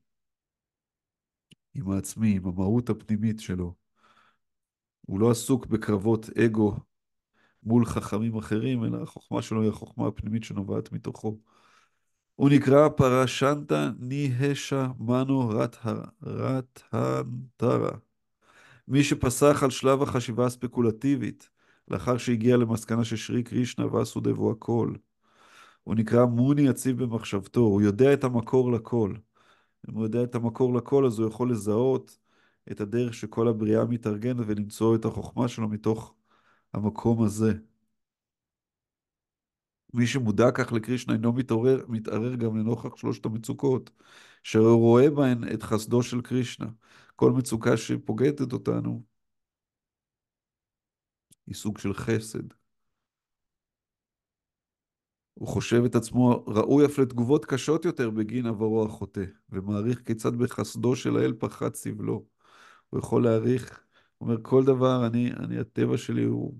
[SPEAKER 2] עם העצמי, עם המהות הפנימית שלו. הוא לא עסוק בקרבות אגו מול חכמים אחרים, אלא החוכמה שלו היא החוכמה הפנימית שנובעת מתוכו. הוא נקרא פרשנטה ניהשה מנו רתהנטרה. מי שפסח על שלב החשיבה הספקולטיבית, לאחר שהגיע למסקנה ששרי קרישנה ואסודב הוא הכל. הוא נקרא מוני יציב במחשבתו, הוא יודע את המקור לכל. אם הוא יודע את המקור לכל, אז הוא יכול לזהות את הדרך שכל הבריאה מתארגנת ולמצוא את החוכמה שלו מתוך המקום הזה. מי שמודע כך לקרישנה אינו מתעורר, מתערער גם לנוכח שלושת המצוקות, שהוא רואה בהן את חסדו של קרישנה. כל מצוקה שפוגטת אותנו היא סוג של חסד. הוא חושב את עצמו ראוי אף לתגובות קשות יותר בגין עברו החוטא, ומעריך כיצד בחסדו של האל פחת סבלו. הוא יכול להעריך, הוא אומר, כל דבר, אני, אני, הטבע שלי הוא...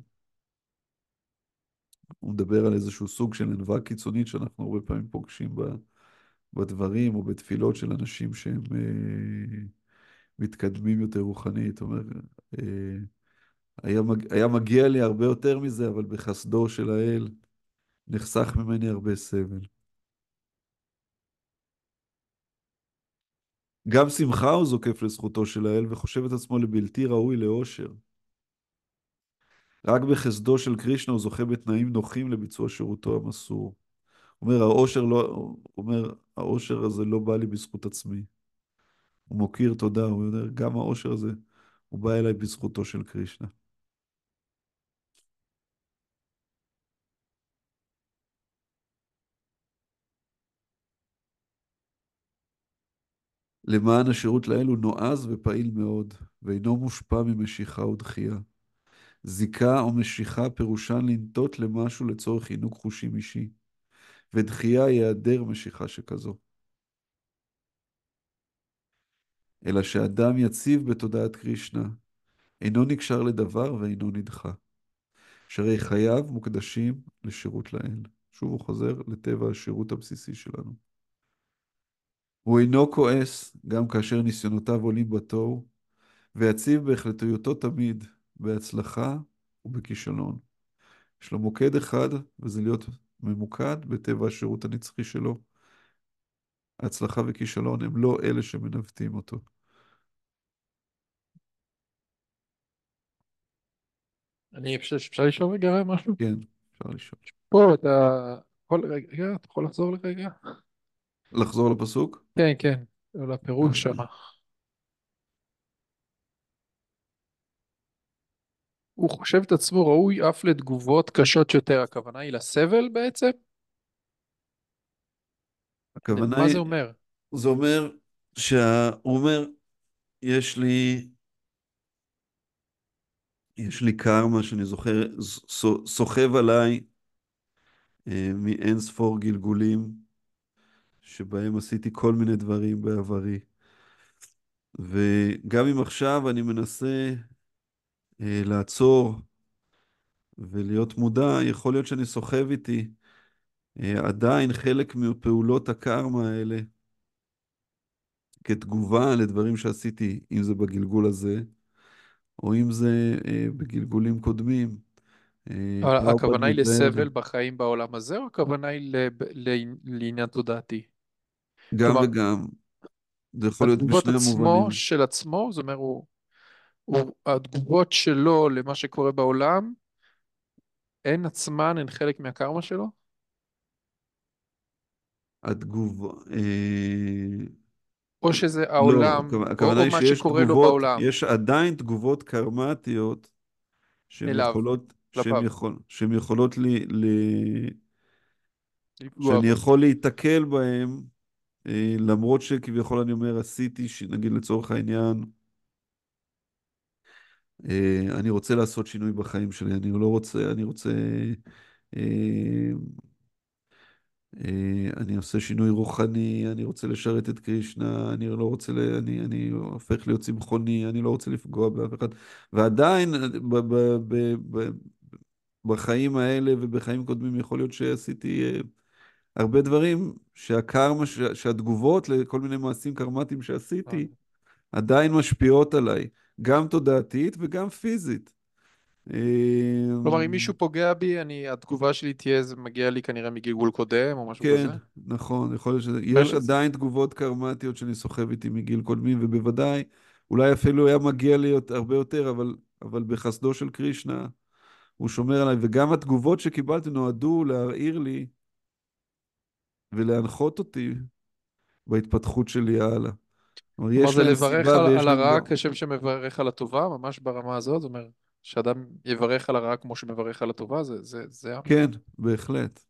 [SPEAKER 2] הוא מדבר על איזשהו סוג של ענווה קיצונית שאנחנו הרבה פעמים פוגשים ב, בדברים או בתפילות של אנשים שהם אה, מתקדמים יותר רוחנית. הוא אומר, אה, היה, מג, היה מגיע לי הרבה יותר מזה, אבל בחסדו של האל נחסך ממני הרבה סבל. גם שמחה הוא זוקף לזכותו של האל וחושב את עצמו לבלתי ראוי לאושר. רק בחסדו של קרישנה הוא זוכה בתנאים נוחים לביצוע שירותו המסור. אומר, האושר, לא, אומר, האושר הזה לא בא לי בזכות עצמי. הוא מוקיר תודה, הוא אומר, גם האושר הזה, הוא בא אליי בזכותו של קרישנה. למען השירות לאל הוא נועז ופעיל מאוד, ואינו מושפע ממשיכה ודחייה. זיקה או משיכה פירושן לנטות למשהו לצורך עינוג חושים אישי, ודחייה היא היעדר משיכה שכזו. אלא שאדם יציב בתודעת קרישנה, אינו נקשר לדבר ואינו נדחה. שהרי חייו מוקדשים לשירות לאל. שוב הוא חוזר לטבע השירות הבסיסי שלנו. הוא אינו כועס גם כאשר ניסיונותיו עולים בתוהו, ויציב בהחלטויותו תמיד בהצלחה ובכישלון. יש לו מוקד אחד, וזה להיות ממוקד בטבע השירות הנצחי שלו. הצלחה וכישלון הם לא אלה שמנווטים אותו.
[SPEAKER 4] אני חושב שאפשר לשאול רגע משהו?
[SPEAKER 2] כן, אפשר לשאול.
[SPEAKER 4] פה אתה יכול רגע, אתה יכול לחזור לרגע?
[SPEAKER 2] לחזור לפסוק?
[SPEAKER 4] כן, כן, לפירוש שם. הוא חושב את עצמו ראוי אף לתגובות קשות יותר, הכוונה היא לסבל בעצם?
[SPEAKER 2] הכוונה
[SPEAKER 4] מה
[SPEAKER 2] היא,
[SPEAKER 4] זה אומר?
[SPEAKER 2] זה אומר שה... הוא אומר, יש לי, יש לי קרמה שאני זוכר, סוחב עליי אה, מאין ספור גלגולים, שבהם עשיתי כל מיני דברים בעברי. וגם אם עכשיו אני מנסה אה, לעצור ולהיות מודע, יכול להיות שאני סוחב איתי אה, עדיין חלק מפעולות הקרמה האלה כתגובה לדברים שעשיתי, אם זה בגלגול הזה, או אם זה אה, בגלגולים קודמים. אה,
[SPEAKER 4] הכוונה היא. לסבל בחיים בעולם הזה, או הכוונה היא לעניין תודעתי?
[SPEAKER 2] גם
[SPEAKER 4] כלומר,
[SPEAKER 2] וגם. זה יכול להיות
[SPEAKER 4] התגובות
[SPEAKER 2] בשני
[SPEAKER 4] עצמו,
[SPEAKER 2] המובנים.
[SPEAKER 4] של עצמו, זאת אומרת, הוא, הוא, התגובות שלו למה שקורה בעולם, הן עצמן, הן חלק מהקרמה שלו?
[SPEAKER 2] התגובה... אה,
[SPEAKER 4] או שזה
[SPEAKER 2] לא,
[SPEAKER 4] העולם,
[SPEAKER 2] הכוונה-
[SPEAKER 4] או, או מה שקורה לו
[SPEAKER 2] תגובות,
[SPEAKER 4] בעולם,
[SPEAKER 2] יש עדיין תגובות קרמטיות שהן יכולות, שהן יכול, שהן יכולות לי, לי,
[SPEAKER 4] לפגוע
[SPEAKER 2] שאני. יכול להיתקל בהן, למרות שכביכול אני אומר, עשיתי, נגיד לצורך העניין, אה, אני רוצה לעשות שינוי בחיים שלי, אני לא רוצה, אני רוצה, אה, אה, אני עושה שינוי רוחני, אני רוצה לשרת את קרישנה, אני לא רוצה, ל, אני, אני הופך להיות צמחוני, אני לא רוצה לפגוע באף אחד, ועדיין אה, ב, ב, ב, ב, בחיים האלה ובחיים קודמים יכול להיות שעשיתי אה, הרבה דברים שהקרמה, שהתגובות לכל מיני מעשים קרמטיים שעשיתי, עדיין משפיעות עליי, גם תודעתית וגם פיזית.
[SPEAKER 4] כלומר, אם
[SPEAKER 2] אמ,
[SPEAKER 4] מישהו פוגע בי, אני, התגובה שלי תהיה, זה מגיע לי כנראה מגלגול קודם, או משהו
[SPEAKER 2] כן,
[SPEAKER 4] כזה?
[SPEAKER 2] נכון, יכול להיות שזה... יש עדיין תגובות קרמטיות שאני סוחב איתי מגיל קודמים, ובוודאי, אולי אפילו היה מגיע לי הרבה יותר, אבל, אבל בחסדו של קרישנה, הוא שומר עליי, וגם התגובות שקיבלתי נועדו להרעיר לי ולהנחות אותי בהתפתחות שלי הלאה. כלומר,
[SPEAKER 4] זה לברך על, על הרע. כשם שמברך על הטובה, ממש ברמה הזאת, זאת אומרת, שאדם יברך על הרע כמו שמברך על הטובה, זה, זה, זה
[SPEAKER 2] כן, בהחלט,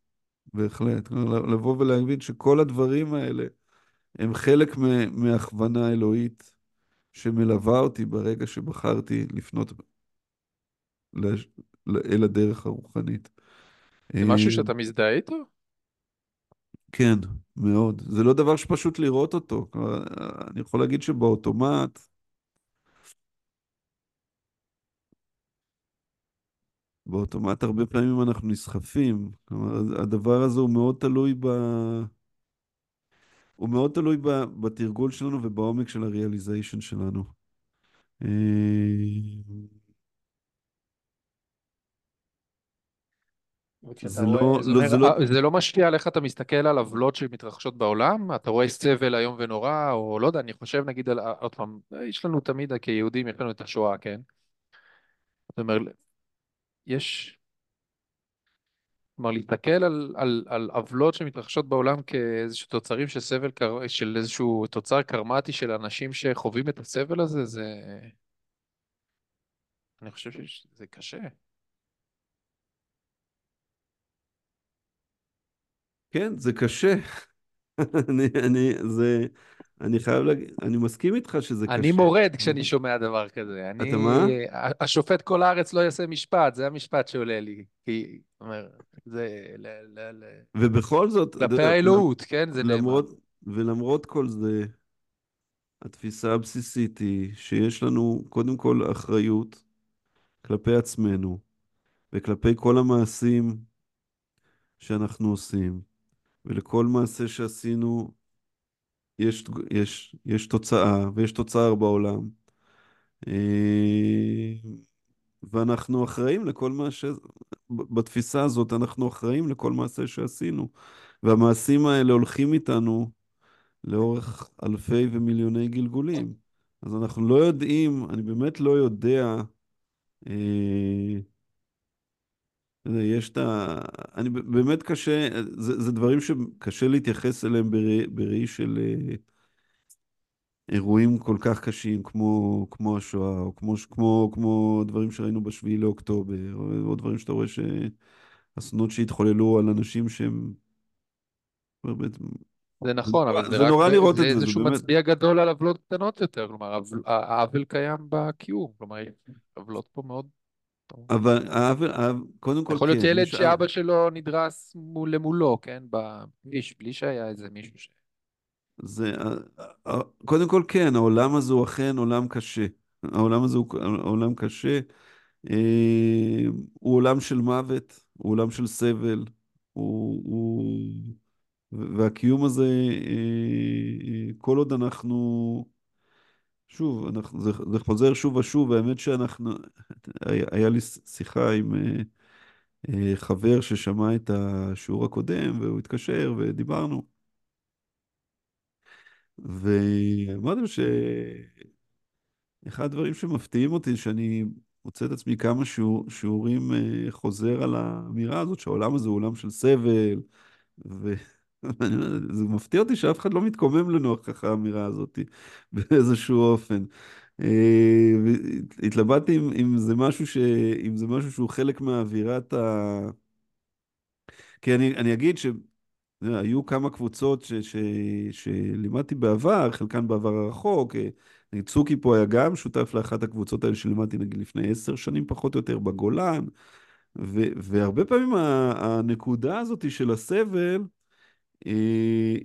[SPEAKER 2] בהחלט. לבוא ולהבין שכל הדברים האלה הם חלק מהכוונה אלוהית שמלווה אותי ברגע שבחרתי לפנות אל הדרך הרוחנית.
[SPEAKER 4] זה משהו
[SPEAKER 2] אה,
[SPEAKER 4] שאתה מזדהה איתו?
[SPEAKER 2] כן, מאוד. זה לא דבר שפשוט לראות אותו. אני יכול להגיד שבאוטומט, באוטומט הרבה פעמים אנחנו נסחפים. כלומר, הדבר הזה הוא מאוד תלוי ב... הוא מאוד תלוי ב... בתרגול שלנו ובעומק של הריאליזיישן שלנו. אה,
[SPEAKER 4] וכשאתה
[SPEAKER 2] זה
[SPEAKER 4] רואה-
[SPEAKER 2] לא- לא- זה
[SPEAKER 4] אומרת,
[SPEAKER 2] לא-
[SPEAKER 4] אה, זה לא משפיע על איך אתה מסתכל על עוולות שמתרחשות בעולם? אתה רואה סבל איום ונורא, או לא יודע, אני חושב נגיד על, עוד פעם, יש לנו תמיד כיהודים, יש לנו את השואה, כן? זאת אומרת, יש, כלומר, להסתכל על, על, על עוולות שמתרחשות בעולם כאיזשהו תוצרים של סבל, של איזשהו תוצר קרמטי של אנשים שחווים את הסבל הזה, זה... אני חושב שזה קשה.
[SPEAKER 2] כן, זה קשה. אני, אני, זה, אני חייב להגיד, אני מסכים איתך שזה קשה.
[SPEAKER 4] אני מורד כשאני שומע דבר כזה. אני...
[SPEAKER 2] אתה מה?
[SPEAKER 4] השופט כל הארץ לא יעשה משפט, זה המשפט שעולה לי. כי, אומר, זה ל... ל... ל...
[SPEAKER 2] ובכל זאת,
[SPEAKER 4] כלפי האלוהות, כן? זה נאמר.
[SPEAKER 2] למרות, ולמרות כל זה, התפיסה הבסיסית היא שיש לנו קודם כל אחריות כלפי עצמנו וכלפי כל המעשים שאנחנו עושים, ולכל מעשה שעשינו יש, יש, יש תוצאה ויש תוצר בעולם. אה, ואנחנו אחראים לכל מה ש... בתפיסה הזאת אנחנו אחראים לכל מעשה שעשינו. והמעשים האלה הולכים איתנו לאורך אלפי ומיליוני גלגולים. אז אנחנו לא יודעים, אני באמת לא יודע, אה, יש את ה... אני באמת קשה, זה, זה דברים שקשה להתייחס אליהם בראי, של אה, אירועים כל כך קשים כמו, כמו השואה, או כמו, כמו, כמו דברים שראינו בשביעי לאוקטובר, או, או דברים שאתה רואה שאסונות שהתחוללו על אנשים שהם... באמת,
[SPEAKER 4] זה נכון, אבל
[SPEAKER 2] זה
[SPEAKER 4] זה.
[SPEAKER 2] נורא לראות את זה, זה
[SPEAKER 4] איזשהו
[SPEAKER 2] באמת-
[SPEAKER 4] מצביע גדול על עוולות קטנות יותר. כלומר, העוול- קיים בקיום. כלומר, עוולות פה מאוד...
[SPEAKER 2] אבל העוול, קודם כל
[SPEAKER 4] יכול להיות
[SPEAKER 2] כן,
[SPEAKER 4] ילד שאבא. שלו נדרס מול למולו, כן? בכביש, בלי שהיה איזה מישהו ש...
[SPEAKER 2] זה, ה- ה- קודם כל כן, העולם הזה הוא אכן עולם קשה. העולם הזה הוא עולם קשה. אה, הוא עולם של מוות, הוא עולם של סבל, הוא, הוא... והקיום הזה, אה, אה, כל עוד אנחנו, שוב, אנחנו, זה, זה חוזר שוב ושוב, והאמת שאנחנו, היה, היה לי שיחה עם אה, אה, חבר ששמע את השיעור הקודם, והוא התקשר ודיברנו. ואמרתי לו שאחד הדברים שמפתיעים אותי, שאני מוצא את עצמי כמה שיעור, שיעורים אה, חוזר על האמירה הזאת, שהעולם הזה הוא עולם של סבל, וזה מפתיע אותי שאף אחד לא מתקומם לנוכח האמירה הזאת באיזשהו אופן. אה, והתלבטתי אם, אם זה משהו ש... אם זה משהו שהוא חלק מהאווירת ה... כי אני, אני אגיד ש... אתה יודע, היו כמה קבוצות ש, ש, שלימדתי בעבר, חלקן בעבר הרחוק. אה, נגיד צוקי פה היה גם שותף לאחת הקבוצות האלה שלימדתי נגיד לפני עשר שנים פחות או יותר בגולן. ו, והרבה פעמים הנקודה הזאת של הסבל אה,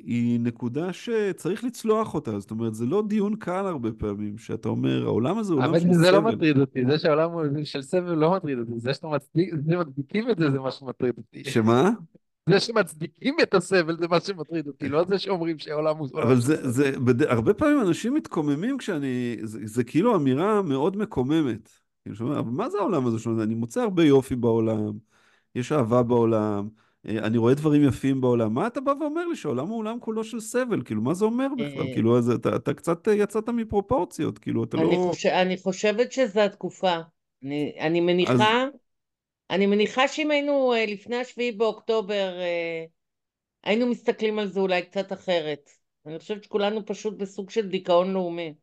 [SPEAKER 2] היא נקודה שצריך לצלוח אותה. זאת אומרת, זה לא דיון קל הרבה פעמים, שאתה אומר, העולם הזה הוא עולם
[SPEAKER 4] אבל
[SPEAKER 2] של
[SPEAKER 4] זה לא
[SPEAKER 2] סבל.
[SPEAKER 4] מטריד אותי, זה שהעולם של סבל לא מטריד אותי, זה שאתם מצדיק- זה מצדיקים את זה, זה מה שמטריד אותי.
[SPEAKER 2] שמה?
[SPEAKER 4] זה שמצדיקים את הסבל זה מה שמטריד אותי, לא זה שאומרים שהעולם הוא
[SPEAKER 2] אבל זה. זה, בד... הרבה פעמים אנשים מתקוממים כשאני, זה, זה כאילו אמירה מאוד מקוממת. כאילו, שאומר, אבל מה זה העולם הזה? אני מוצא הרבה יופי בעולם, יש אהבה בעולם, אה, אני רואה דברים יפים בעולם. מה אתה בא ואומר לי שהעולם הוא עולם כולו של סבל? כאילו, מה זה אומר בכלל?
[SPEAKER 5] אה,
[SPEAKER 2] כאילו, אז אתה, אתה קצת אה, יצאת מפרופורציות, כאילו, אתה
[SPEAKER 5] אני,
[SPEAKER 2] לא...
[SPEAKER 5] חושב, אני חושבת שזו התקופה. אני, אני
[SPEAKER 2] אז
[SPEAKER 5] מניחה, אני מניחה שאם היינו אה, לפני השביעי באוקטובר, אה, היינו מסתכלים על זה אולי קצת אחרת. אני חושבת שכולנו פשוט בסוג של דיכאון לאומי.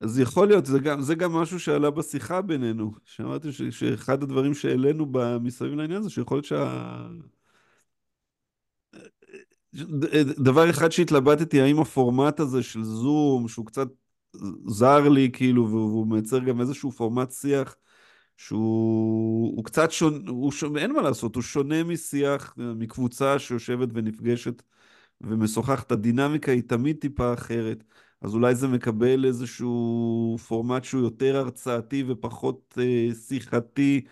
[SPEAKER 2] אז יכול להיות, זה גם, זה גם משהו שעלה בשיחה בינינו. שאמרתי ש, שאחד הדברים שהעלינו מסביב לעניין הזה, שיכול להיות שה... דבר אחד שהתלבטתי, האם הפורמט הזה של זום, שהוא קצת זר לי, כאילו, והוא מייצר גם איזשהו פורמט שיח, שהוא הוא קצת שונה, הוא שונה, אין מה לעשות, הוא שונה משיח, מקבוצה שיושבת ונפגשת ומשוחחת, הדינמיקה היא תמיד טיפה אחרת. אז אולי זה מקבל איזשהו פורמט שהוא יותר הרצאתי ופחות אה, שיחתי,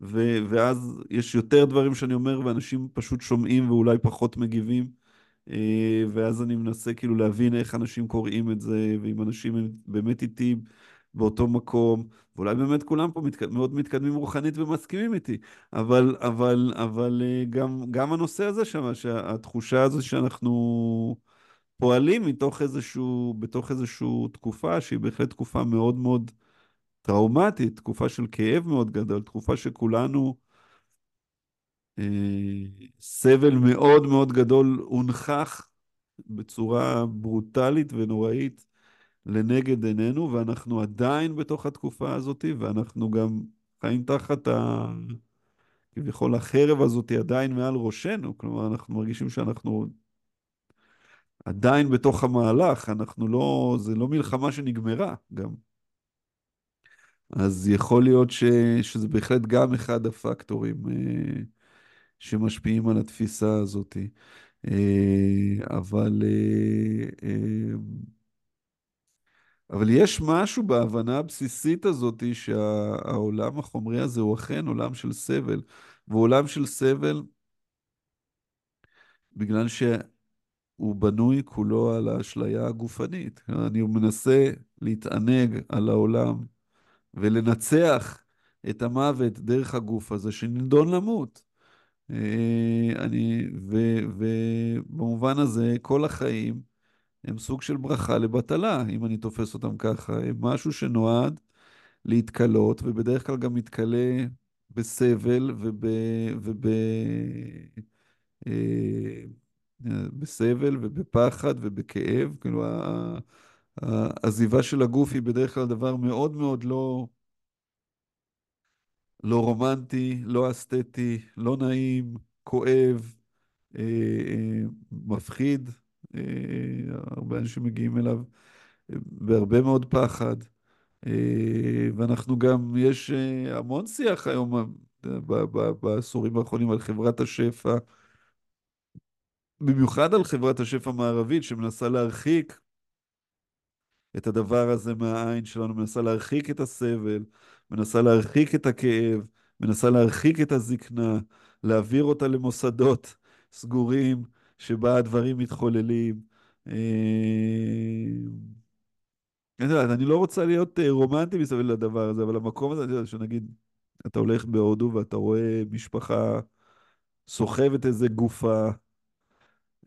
[SPEAKER 2] ו- ואז יש יותר דברים שאני אומר ואנשים פשוט שומעים ואולי פחות מגיבים. אה, ואז אני מנסה כאילו להבין איך אנשים קוראים את זה, ואם אנשים הם באמת איתי באותו מקום, ואולי באמת כולם פה מתק... מאוד מתקדמים רוחנית ומסכימים איתי, אבל, אבל, אבל אה, גם, גם הנושא הזה שם, שהתחושה הזו שאנחנו פועלים מתוך איזשהו, בתוך איזשהו תקופה שהיא בהחלט תקופה מאוד מאוד טראומטית, תקופה של כאב מאוד גדול, תקופה שכולנו, סבל מאוד מאוד גדול הונכח בצורה ברוטלית ונוראית לנגד עינינו, ואנחנו עדיין בתוך התקופה הזאת, ואנחנו גם חיים תחת ה... כביכול החרב הזאת עדיין מעל ראשנו, כלומר אנחנו מרגישים שאנחנו עדיין בתוך המהלך, אנחנו לא, זה לא מלחמה שנגמרה גם. אז יכול להיות ש, שזה בהחלט גם אחד הפקטורים אה, שמשפיעים על התפיסה הזאת. אה, אבל, אה, אה, אבל יש משהו בהבנה הבסיסית הזאת שהעולם החומרי הזה הוא אכן עולם של סבל, ועולם של סבל בגלל שהוא בנוי כולו על האשליה הגופנית. אני מנסה להתענג על העולם ולנצח את המוות דרך הגוף הזה שנידון למות. אה, אני, ו, ובמובן הזה, כל החיים הם סוג של ברכה לבטלה, אם אני תופס אותם ככה. הם משהו שנועד להתכלות, ובדרך כלל גם מתכלה בסבל וב... וב אה, בסבל ובפחד ובכאב. כאילו, העזיבה של הגוף היא בדרך כלל דבר מאוד מאוד לא, לא רומנטי, לא אסתטי, לא נעים, כואב, אה, אה, מפחיד. אה, הרבה אנשים מגיעים אליו אה, בהרבה מאוד פחד. אה, ואנחנו גם, יש אה, המון שיח היום אה, ב- ב- בעשורים האחרונים על חברת השפע, במיוחד על חברת השפע המערבית שמנסה להרחיק את הדבר הזה מהעין שלנו, מנסה להרחיק את הסבל, מנסה להרחיק את הכאב, מנסה להרחיק את הזקנה, להעביר אותה למוסדות סגורים שבה הדברים מתחוללים. אה, אני אני לא רוצה להיות אה, רומנטי מסביב לדבר הזה, אבל המקום הזה, אתה יודע, שנגיד, אתה הולך בהודו ואתה רואה משפחה סוחבת איזה גופה,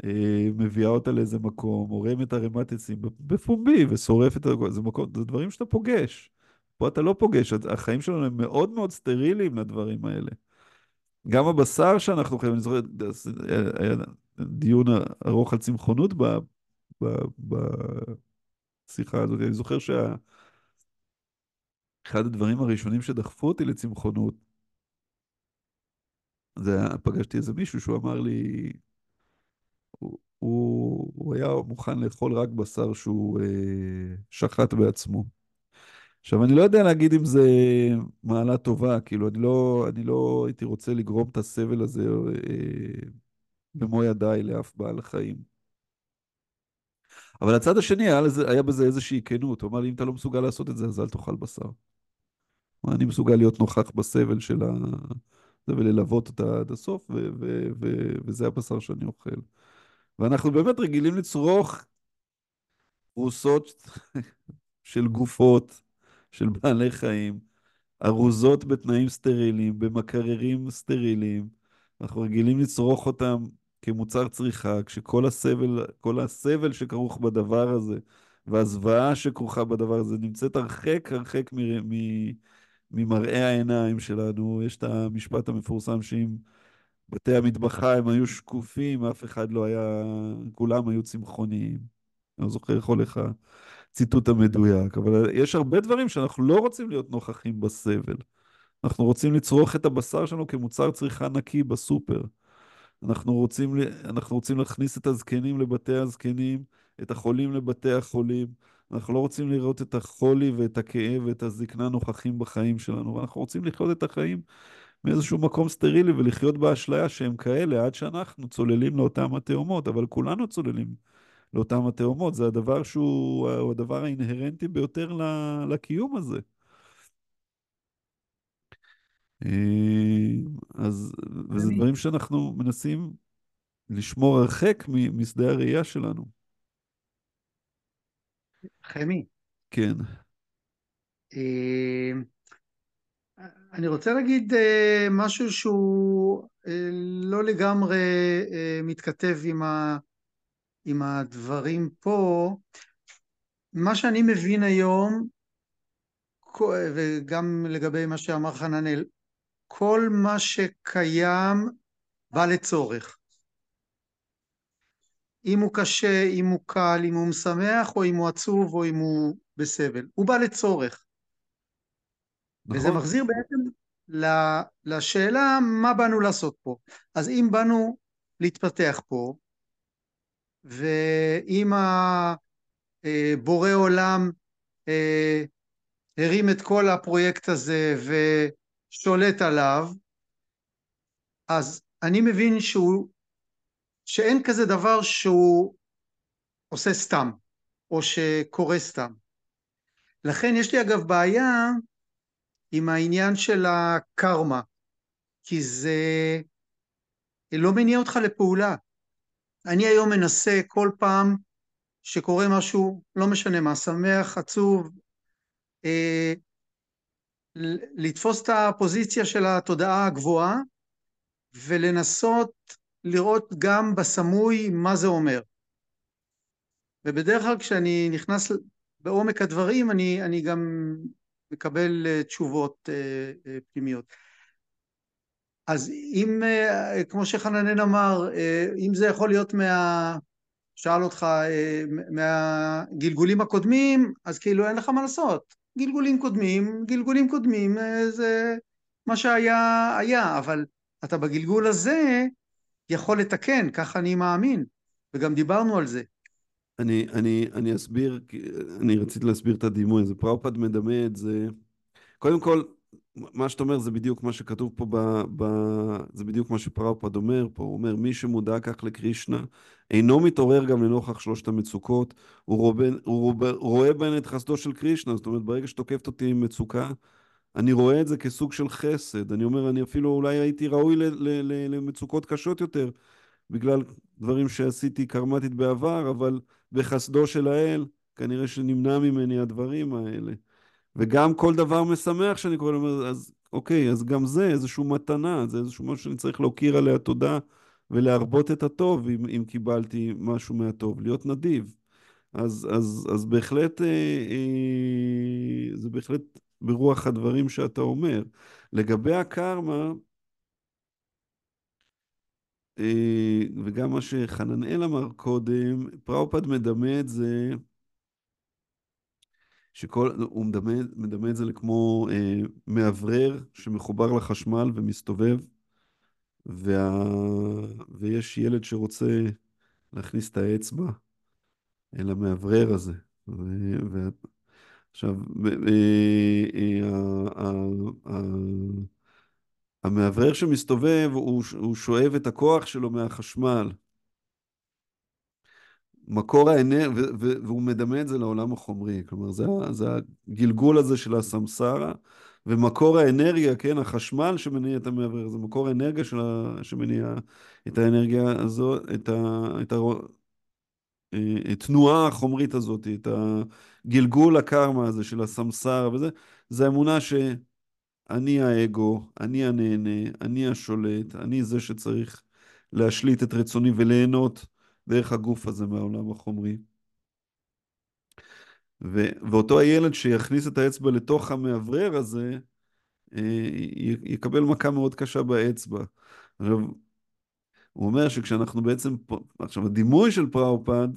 [SPEAKER 2] אה, מביאה אותה לאיזה מקום, עורמת ערימת עצים בפומבי ושורפת, את הכל. זה זה דברים שאתה פוגש. פה אתה לא פוגש, החיים שלנו הם מאוד מאוד סטריליים לדברים האלה. גם הבשר שאנחנו חייבים, אני זוכר, היה דיון ארוך על צמחונות בשיחה הזאת. אני זוכר שאחד הדברים הראשונים שדחפו אותי לצמחונות, זה היה, פגשתי איזה מישהו שהוא אמר לי, הוא, הוא היה מוכן לאכול רק בשר שהוא אה, שחט בעצמו. עכשיו, אני לא יודע להגיד אם זה מעלה טובה, כאילו, אני לא, אני לא הייתי רוצה לגרום את הסבל הזה אה, במו ידיי לאף בעל חיים. אבל הצד השני, היה, לזה, היה בזה איזושהי כנות. הוא אמר לי, אם אתה לא מסוגל לעשות את זה, אז אל תאכל בשר. אני מסוגל להיות נוכח בסבל של זה וללוות אותה עד הסוף, ו- ו- ו- וזה הבשר שאני אוכל. ואנחנו באמת רגילים לצרוך פרוסות של גופות, של בעלי חיים, ארוזות בתנאים סטריליים, במקררים סטריליים. אנחנו רגילים לצרוך אותם כמוצר צריכה, כשכל הסבל, כל הסבל שכרוך בדבר הזה, והזוועה שכרוכה בדבר הזה, נמצאת הרחק הרחק מ- מ- ממראה העיניים שלנו. יש את המשפט המפורסם שאם בתי המטבחיים היו שקופים, אף אחד לא היה, כולם היו צמחוניים. אני לא זוכר איך הולך הציטוט המדויק, אבל יש הרבה דברים שאנחנו לא רוצים להיות נוכחים בסבל. אנחנו רוצים לצרוך את הבשר שלנו כמוצר צריכה נקי בסופר. אנחנו רוצים, אנחנו רוצים להכניס את הזקנים לבתי הזקנים, את החולים לבתי החולים. אנחנו לא רוצים לראות את החולי ואת הכאב ואת הזקנה נוכחים בחיים שלנו, ואנחנו רוצים לחיות את החיים מאיזשהו מקום סטרילי ולחיות באשליה שהם כאלה עד שאנחנו צוללים לאותם התאומות, אבל כולנו צוללים לאותם התאומות, זה הדבר שהוא הוא הדבר האינהרנטי ביותר לקיום הזה. אה, אז, וזה דברים שאנחנו מנסים לשמור הרחק משדה הראייה שלנו.
[SPEAKER 3] חמי,
[SPEAKER 2] כן.
[SPEAKER 3] אה, אני רוצה להגיד אה, משהו שהוא לא לגמרי מתכתב עם, ה, עם הדברים פה. מה שאני מבין היום, וגם לגבי מה שאמר חננאל, כל מה שקיים בא לצורך. אם הוא קשה, אם הוא קל, אם הוא משמח, או אם הוא עצוב, או אם הוא בסבל. הוא בא לצורך. וזה
[SPEAKER 2] נכון.
[SPEAKER 3] מחזיר בעצם לשאלה מה באנו לעשות פה. אז אם באנו להתפתח פה, ואם הבורא עולם אה, הרים את כל הפרויקט הזה ושולט עליו, אז אני מבין שהוא, שאין כזה דבר שהוא עושה סתם, או שקורה סתם. לכן יש לי אגב בעיה עם העניין של הקרמה, כי זה לא מניע אותך לפעולה. אני היום מנסה כל פעם שקורה משהו, לא משנה מה, שמח, עצוב, אה, לתפוס את הפוזיציה של התודעה הגבוהה ולנסות לראות גם בסמוי מה זה אומר. ובדרך כלל כשאני נכנס בעומק הדברים אני, אני גם מקבל אה, תשובות אה, אה, פנימיות. אז אם, אה, כמו שחננאל אמר, אה, אם זה יכול להיות מה... שאל אותך אה, מהגלגולים הקודמים, אז כאילו אין לך מה לעשות. גלגולים קודמים, גלגולים קודמים, זה מה שהיה היה, אבל אתה בגלגול הזה יכול לתקן, ככה אני מאמין, וגם דיברנו על זה.
[SPEAKER 2] אני, אני, אני אסביר, אני רציתי להסביר את הדימוי הזה. פראופד מדמה את זה. קודם כל, מה שאתה אומר זה בדיוק מה שכתוב פה, ב, ב, זה בדיוק מה שפראופד אומר פה. הוא אומר, מי שמודע כך לקרישנה, אינו מתעורר גם לנוכח שלושת המצוקות, הוא רואה, הוא רואה, רואה בהן את חסדו של קרישנה. זאת אומרת, ברגע שתוקפת אותי עם מצוקה, אני רואה את זה כסוג של חסד. אני אומר, אני אפילו אולי הייתי ראוי ל, ל, ל, למצוקות קשות יותר, בגלל דברים שעשיתי קרמטית בעבר, אבל בחסדו של האל, כנראה שנמנע ממני הדברים האלה. וגם כל דבר משמח שאני קורא לו, אז אוקיי, אז גם זה איזושהי מתנה, זה איזשהו משהו שאני צריך להוקיר עליה תודה ולהרבות את הטוב אם, אם קיבלתי משהו מהטוב, להיות נדיב. אז, אז, אז בהחלט, אה, אה, זה בהחלט ברוח הדברים שאתה אומר. לגבי הקרמה, אה, וגם מה שחננאל אמר קודם, פראופד מדמה את זה, שכל, הוא מדמה, מדמה את זה לכמו אה, מאוורר שמחובר לחשמל ומסתובב, וה, ויש ילד שרוצה להכניס את האצבע אל המאוורר הזה. ו, ו, עכשיו, אה, אה, המאוורר שמסתובב, הוא, הוא שואב את הכוח שלו מהחשמל. מקור האנרגיה, והוא מדמה את זה לעולם החומרי. כלומר, זה, זה הגלגול הזה של הסמסרה, ומקור האנרגיה, כן, החשמל שמניע את המאוורר, זה מקור האנרגיה של ה... שמניע את האנרגיה הזו, את ה... את ה... אה, התנועה החומרית הזאת, את הגלגול הקרמה הזה של הסמסר וזה, זה האמונה שאני האגו, אני הנהנה, אני השולט, אני זה שצריך להשליט את רצוני וליהנות דרך הגוף הזה מהעולם החומרי. ו- ואותו הילד שיכניס את האצבע לתוך המאוורר הזה, אה, י- יקבל מכה מאוד קשה באצבע. עכשיו, הוא אומר שכשאנחנו בעצם, עכשיו הדימוי של פראופד,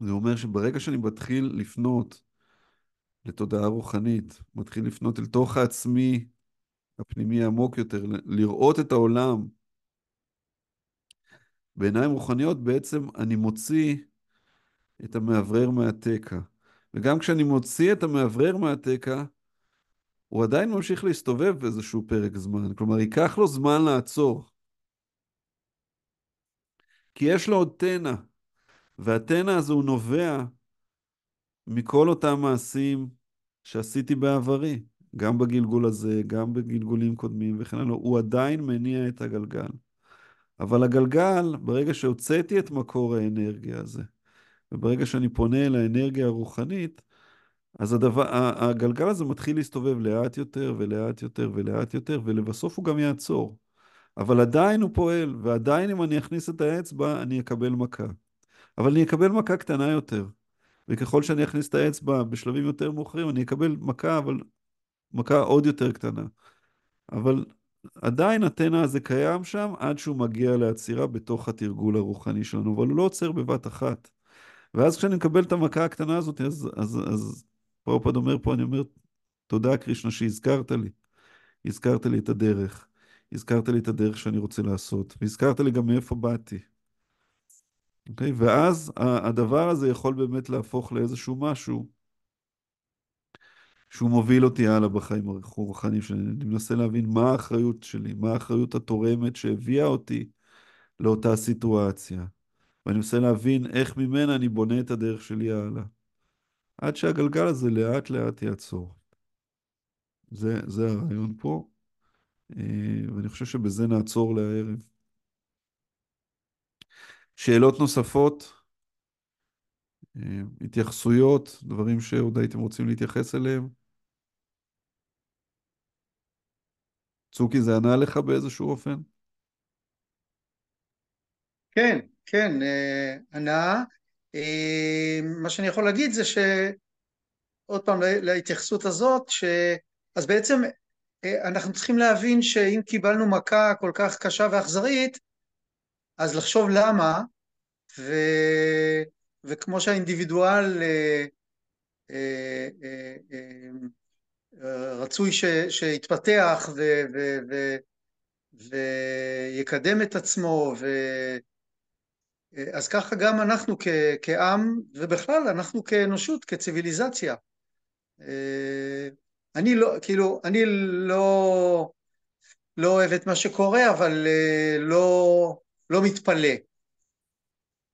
[SPEAKER 2] זה אומר שברגע שאני מתחיל לפנות לתודעה רוחנית, מתחיל לפנות אל תוך העצמי הפנימי העמוק יותר, לראות את העולם בעיניים רוחניות, בעצם אני מוציא את המאוורר מהתקע. וגם כשאני מוציא את המאוורר מהתקע, הוא עדיין ממשיך להסתובב באיזשהו פרק זמן. כלומר, ייקח לו זמן לעצור. כי יש לו עוד תנע, והתנע הזה הוא נובע מכל אותם מעשים שעשיתי בעברי, גם בגלגול הזה, גם בגלגולים קודמים וכן הלאה, הוא עדיין מניע את הגלגל. אבל הגלגל, ברגע שהוצאתי את מקור האנרגיה הזה, וברגע שאני פונה אל האנרגיה הרוחנית, אז הדבר, הגלגל הזה מתחיל להסתובב לאט יותר ולאט יותר ולאט יותר, ולבסוף הוא גם יעצור. אבל עדיין הוא פועל, ועדיין אם אני אכניס את האצבע, אני אקבל מכה. אבל אני אקבל מכה קטנה יותר. וככל שאני אכניס את האצבע בשלבים יותר מאוחרים, אני אקבל מכה, אבל מכה עוד יותר קטנה. אבל עדיין התנע הזה קיים שם עד שהוא מגיע לעצירה בתוך התרגול הרוחני שלנו, אבל הוא לא עוצר בבת אחת. ואז כשאני מקבל את המכה הקטנה הזאת, אז, אז, אז פרופד אומר פה, אני אומר, תודה קרישנה שהזכרת לי. הזכרת לי את הדרך. הזכרת לי את הדרך שאני רוצה לעשות. והזכרת לי גם מאיפה באתי. אוקיי? ואז הדבר הזה יכול באמת להפוך לאיזשהו משהו שהוא מוביל אותי הלאה בחיים הרוחניים שלי. אני מנסה להבין מה האחריות שלי, מה האחריות התורמת שהביאה אותי לאותה סיטואציה. ואני מנסה להבין איך ממנה אני בונה את הדרך שלי הלאה. עד שהגלגל הזה לאט לאט יעצור. זה, זה הרעיון פה, אה, ואני חושב שבזה נעצור לערב. שאלות נוספות? אה, התייחסויות, דברים שעוד הייתם רוצים להתייחס אליהם? צוקי, זה ענה לך באיזשהו אופן?
[SPEAKER 3] כן, כן, אה, ענה. אה, מה שאני יכול להגיד זה ש... עוד פעם להתייחסות הזאת, ש... אז בעצם אה, אנחנו צריכים להבין שאם קיבלנו מכה כל כך קשה ואכזרית, אז לחשוב למה, ו... וכמו שהאינדיבידואל אה, אה, אה, רצוי ש... שיתפתח ו... ו... ו... ויקדם את עצמו, ו... אז ככה גם אנחנו כ... כעם, ובכלל אנחנו כאנושות, כציוויליזציה. אני לא, כאילו, אני לא, לא אוהב את מה שקורה, אבל לא, לא מתפלא.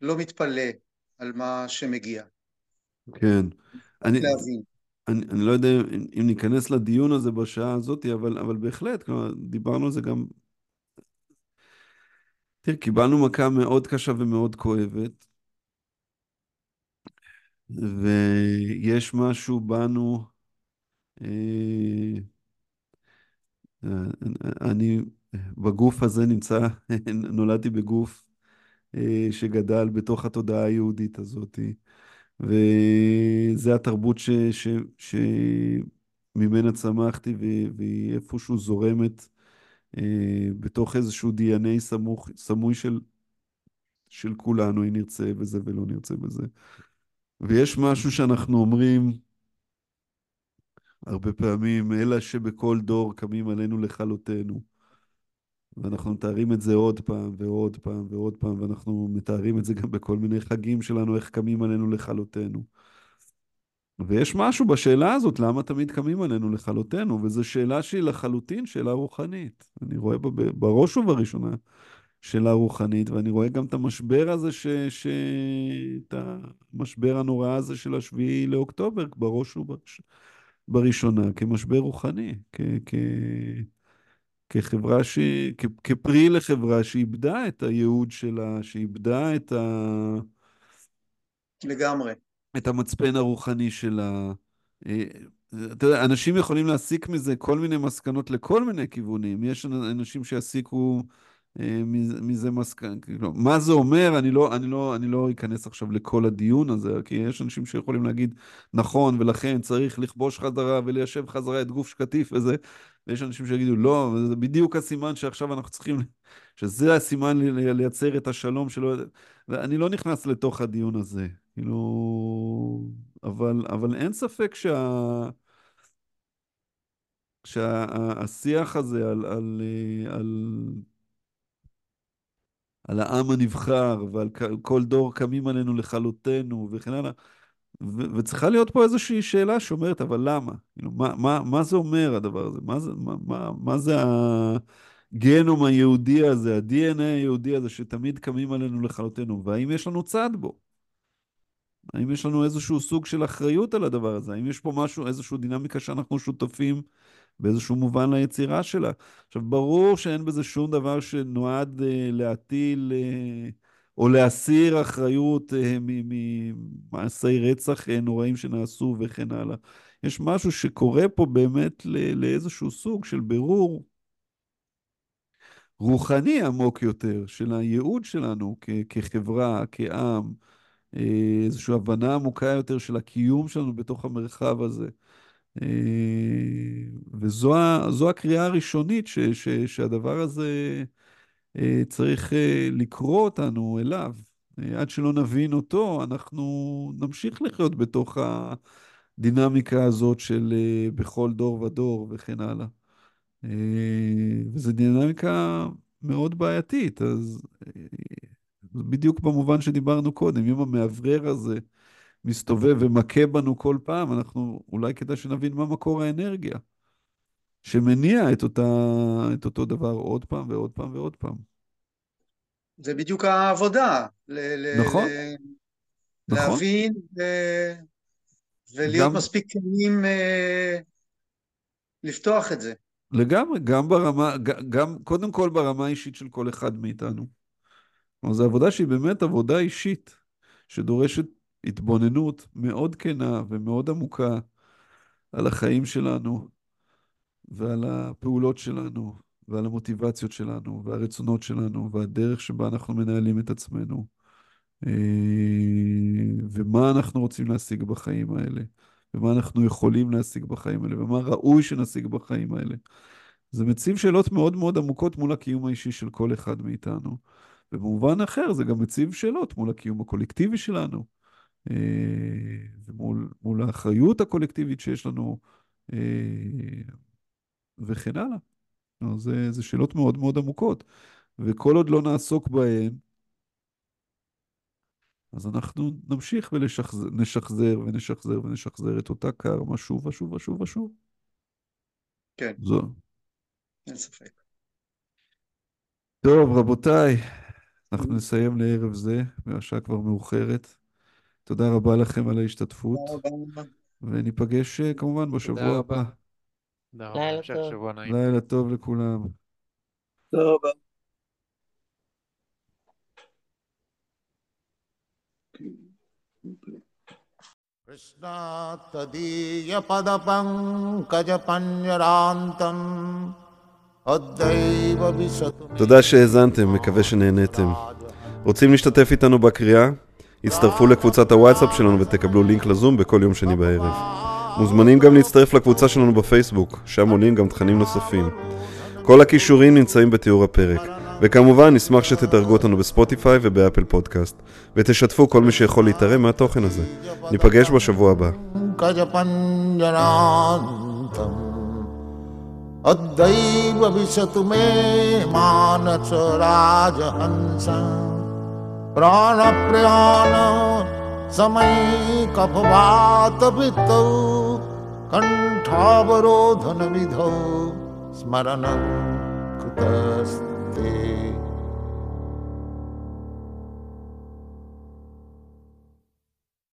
[SPEAKER 3] לא מתפלא על מה שמגיע.
[SPEAKER 2] כן. אני,
[SPEAKER 3] להבין.
[SPEAKER 2] אני, אני לא יודע אם, אם ניכנס לדיון הזה בשעה הזאת, אבל, אבל בהחלט, כלומר, דיברנו על זה גם... תראה, קיבלנו מכה מאוד קשה ומאוד כואבת, ויש משהו בנו, אה, אני בגוף הזה נמצא, נולדתי בגוף אה, שגדל בתוך התודעה היהודית הזאת, וזה התרבות ש, ש, שממנה צמחתי, והיא איפשהו זורמת אה, בתוך איזשהו DNA סמוך, סמוי של, של כולנו, אם נרצה בזה ולא נרצה בזה. ויש משהו שאנחנו אומרים הרבה פעמים, אלא שבכל דור קמים עלינו לכלותנו. ואנחנו מתארים את זה עוד פעם ועוד פעם ועוד פעם, ואנחנו מתארים את זה גם בכל מיני חגים שלנו, איך קמים עלינו לכלותנו. ויש משהו בשאלה הזאת, למה תמיד קמים עלינו לכלותנו, וזו שאלה שהיא לחלוטין שאלה רוחנית. אני רואה בה בראש ובראשונה שאלה רוחנית, ואני רואה גם את המשבר הזה, ש... ש... את המשבר הנורא הזה של השביעי לאוקטובר, בראש ובראש... בראשונה כמשבר רוחני, כ, כ, כחברה ש... כ, כפרי לחברה שאיבדה את הייעוד שלה, שאיבדה את, ה,
[SPEAKER 3] לגמרי.
[SPEAKER 2] את המצפן הרוחני שלה. אה, אתה יודע, אנשים יכולים להסיק מזה כל מיני מסקנות לכל מיני כיוונים. יש אנשים שיסיקו מזה- מזה מסקנות. כאילו, מה זה אומר? אני לא, אני, לא, אני לא אכנס עכשיו לכל הדיון הזה, כי יש אנשים שיכולים להגיד, נכון, ולכן צריך לכבוש חזרה וליישב חזרה את גוף שקטיף וזה, ויש אנשים שיגידו, לא, זה בדיוק הסימן שעכשיו אנחנו צריכים, שזה הסימן לייצר את השלום שלו. ואני לא נכנס לתוך הדיון הזה, כאילו, אבל, אבל אין ספק שה... שהשיח הזה על, על, אה, על, על העם הנבחר ועל כל דור קמים עלינו לכלותנו וכן הלאה, ו- וצריכה להיות פה איזושהי שאלה שאומרת, אבל למה? כאילו, מה, מה, מה זה אומר הדבר הזה? מה זה, מה, מה, מה זה הגנום היהודי הזה, ה-DNA היהודי הזה שתמיד קמים עלינו לכלותנו, והאם יש לנו צד בו? האם יש לנו איזשהו סוג של אחריות על הדבר הזה? האם יש פה משהו, איזושהי דינמיקה שאנחנו שותפים באיזשהו מובן ליצירה שלה? עכשיו, ברור שאין בזה שום דבר שנועד אה, להטיל אה, או להסיר אחריות אה, ממעשי רצח אה, נוראים שנעשו וכן הלאה. יש משהו שקורה פה באמת לאיזשהו סוג של בירור רוחני עמוק יותר של הייעוד שלנו כחברה, כעם. אה, איזושהי הבנה עמוקה יותר של הקיום שלנו בתוך המרחב הזה. אה, וזו הקריאה הראשונית ש, ש, שהדבר הזה אה, צריך אה, לקרוא אותנו אליו. עד שלא נבין אותו, אנחנו נמשיך לחיות בתוך הדינמיקה הזאת של בכל דור ודור וכן הלאה. אה, וזו דינמיקה מאוד בעייתית, אז בדיוק במובן שדיברנו קודם, אם המאוורר הזה מסתובב ומכה בנו כל פעם, אנחנו אולי כדאי שנבין מה מקור האנרגיה שמניע את אותה, את אותו דבר עוד פעם ועוד פעם ועוד פעם.
[SPEAKER 3] זה בדיוק העבודה. ל-
[SPEAKER 2] נכון.
[SPEAKER 3] ל-
[SPEAKER 2] נכון.
[SPEAKER 3] להבין ו- ולהיות
[SPEAKER 2] גם-
[SPEAKER 3] מספיק כנים אה, לפתוח את זה.
[SPEAKER 2] לגמרי, גם ברמה, גם, קודם כל ברמה האישית של כל אחד מאיתנו. כלומר, זו עבודה שהיא באמת עבודה אישית, שדורשת התבוננות מאוד כנה ומאוד עמוקה על החיים שלנו ועל הפעולות שלנו ועל המוטיבציות שלנו והרצונות שלנו והדרך שבה אנחנו מנהלים את עצמנו אה, ומה אנחנו רוצים להשיג בחיים האלה ומה אנחנו יכולים להשיג בחיים האלה ומה ראוי שנשיג בחיים האלה. זה מציב שאלות מאוד מאוד עמוקות מול הקיום האישי של כל אחד מאיתנו. ובמובן אחר זה גם מציב שאלות מול הקיום הקולקטיבי שלנו, ומול מול האחריות הקולקטיבית שיש לנו, אה, וכן הלאה. זה, זה שאלות מאוד מאוד עמוקות, וכל עוד לא נעסוק בהן, אז אנחנו נמשיך ונשחזר ונשחזר ונשחזר את אותה קרמה שוב ושוב ושוב ושוב.
[SPEAKER 3] כן.
[SPEAKER 2] זו.
[SPEAKER 3] אין ספק.
[SPEAKER 2] טוב, רבותיי, אנחנו נסיים לערב זה, והשעה כבר מאוחרת. תודה רבה לכם על ההשתתפות,
[SPEAKER 3] תודה רבה.
[SPEAKER 2] וניפגש אה, כמובן בשבוע
[SPEAKER 4] רבה.
[SPEAKER 2] הבא.
[SPEAKER 4] תודה רבה,
[SPEAKER 5] לילה
[SPEAKER 4] המשך
[SPEAKER 5] טוב.
[SPEAKER 4] שבוע נעים.
[SPEAKER 2] לילה טוב לכולם.
[SPEAKER 3] תודה רבה.
[SPEAKER 1] कृष्णा तदीयपदपङ्कजपञ्जरान्तम् अद्यैव विशतु मे
[SPEAKER 2] תודה שהאזנתם, מקווה שנהניתם. רוצים להשתתף איתנו בקריאה? הצטרפו לקבוצת הוואטסאפ שלנו ותקבלו לינק לזום בכל יום שני בערב. מוזמנים גם להצטרף לקבוצה שלנו בפייסבוק, שם עולים גם תכנים נוספים. כל הכישורים נמצאים בתיאור הפרק. וכמובן, נשמח שתדרגו אותנו בספוטיפיי ובאפל פודקאסט, ותשתפו כל מי שיכול להתערם מהתוכן הזה. ניפגש בשבוע הבא.
[SPEAKER 1] पङ्कजपञ्जरान्तम् अद्यैव विशतु मे मानस राजहंस प्राणप्रयाण समैकफवातवृत्तौ कण्ठावरोधनविधौ स्मरणं कृतस्ते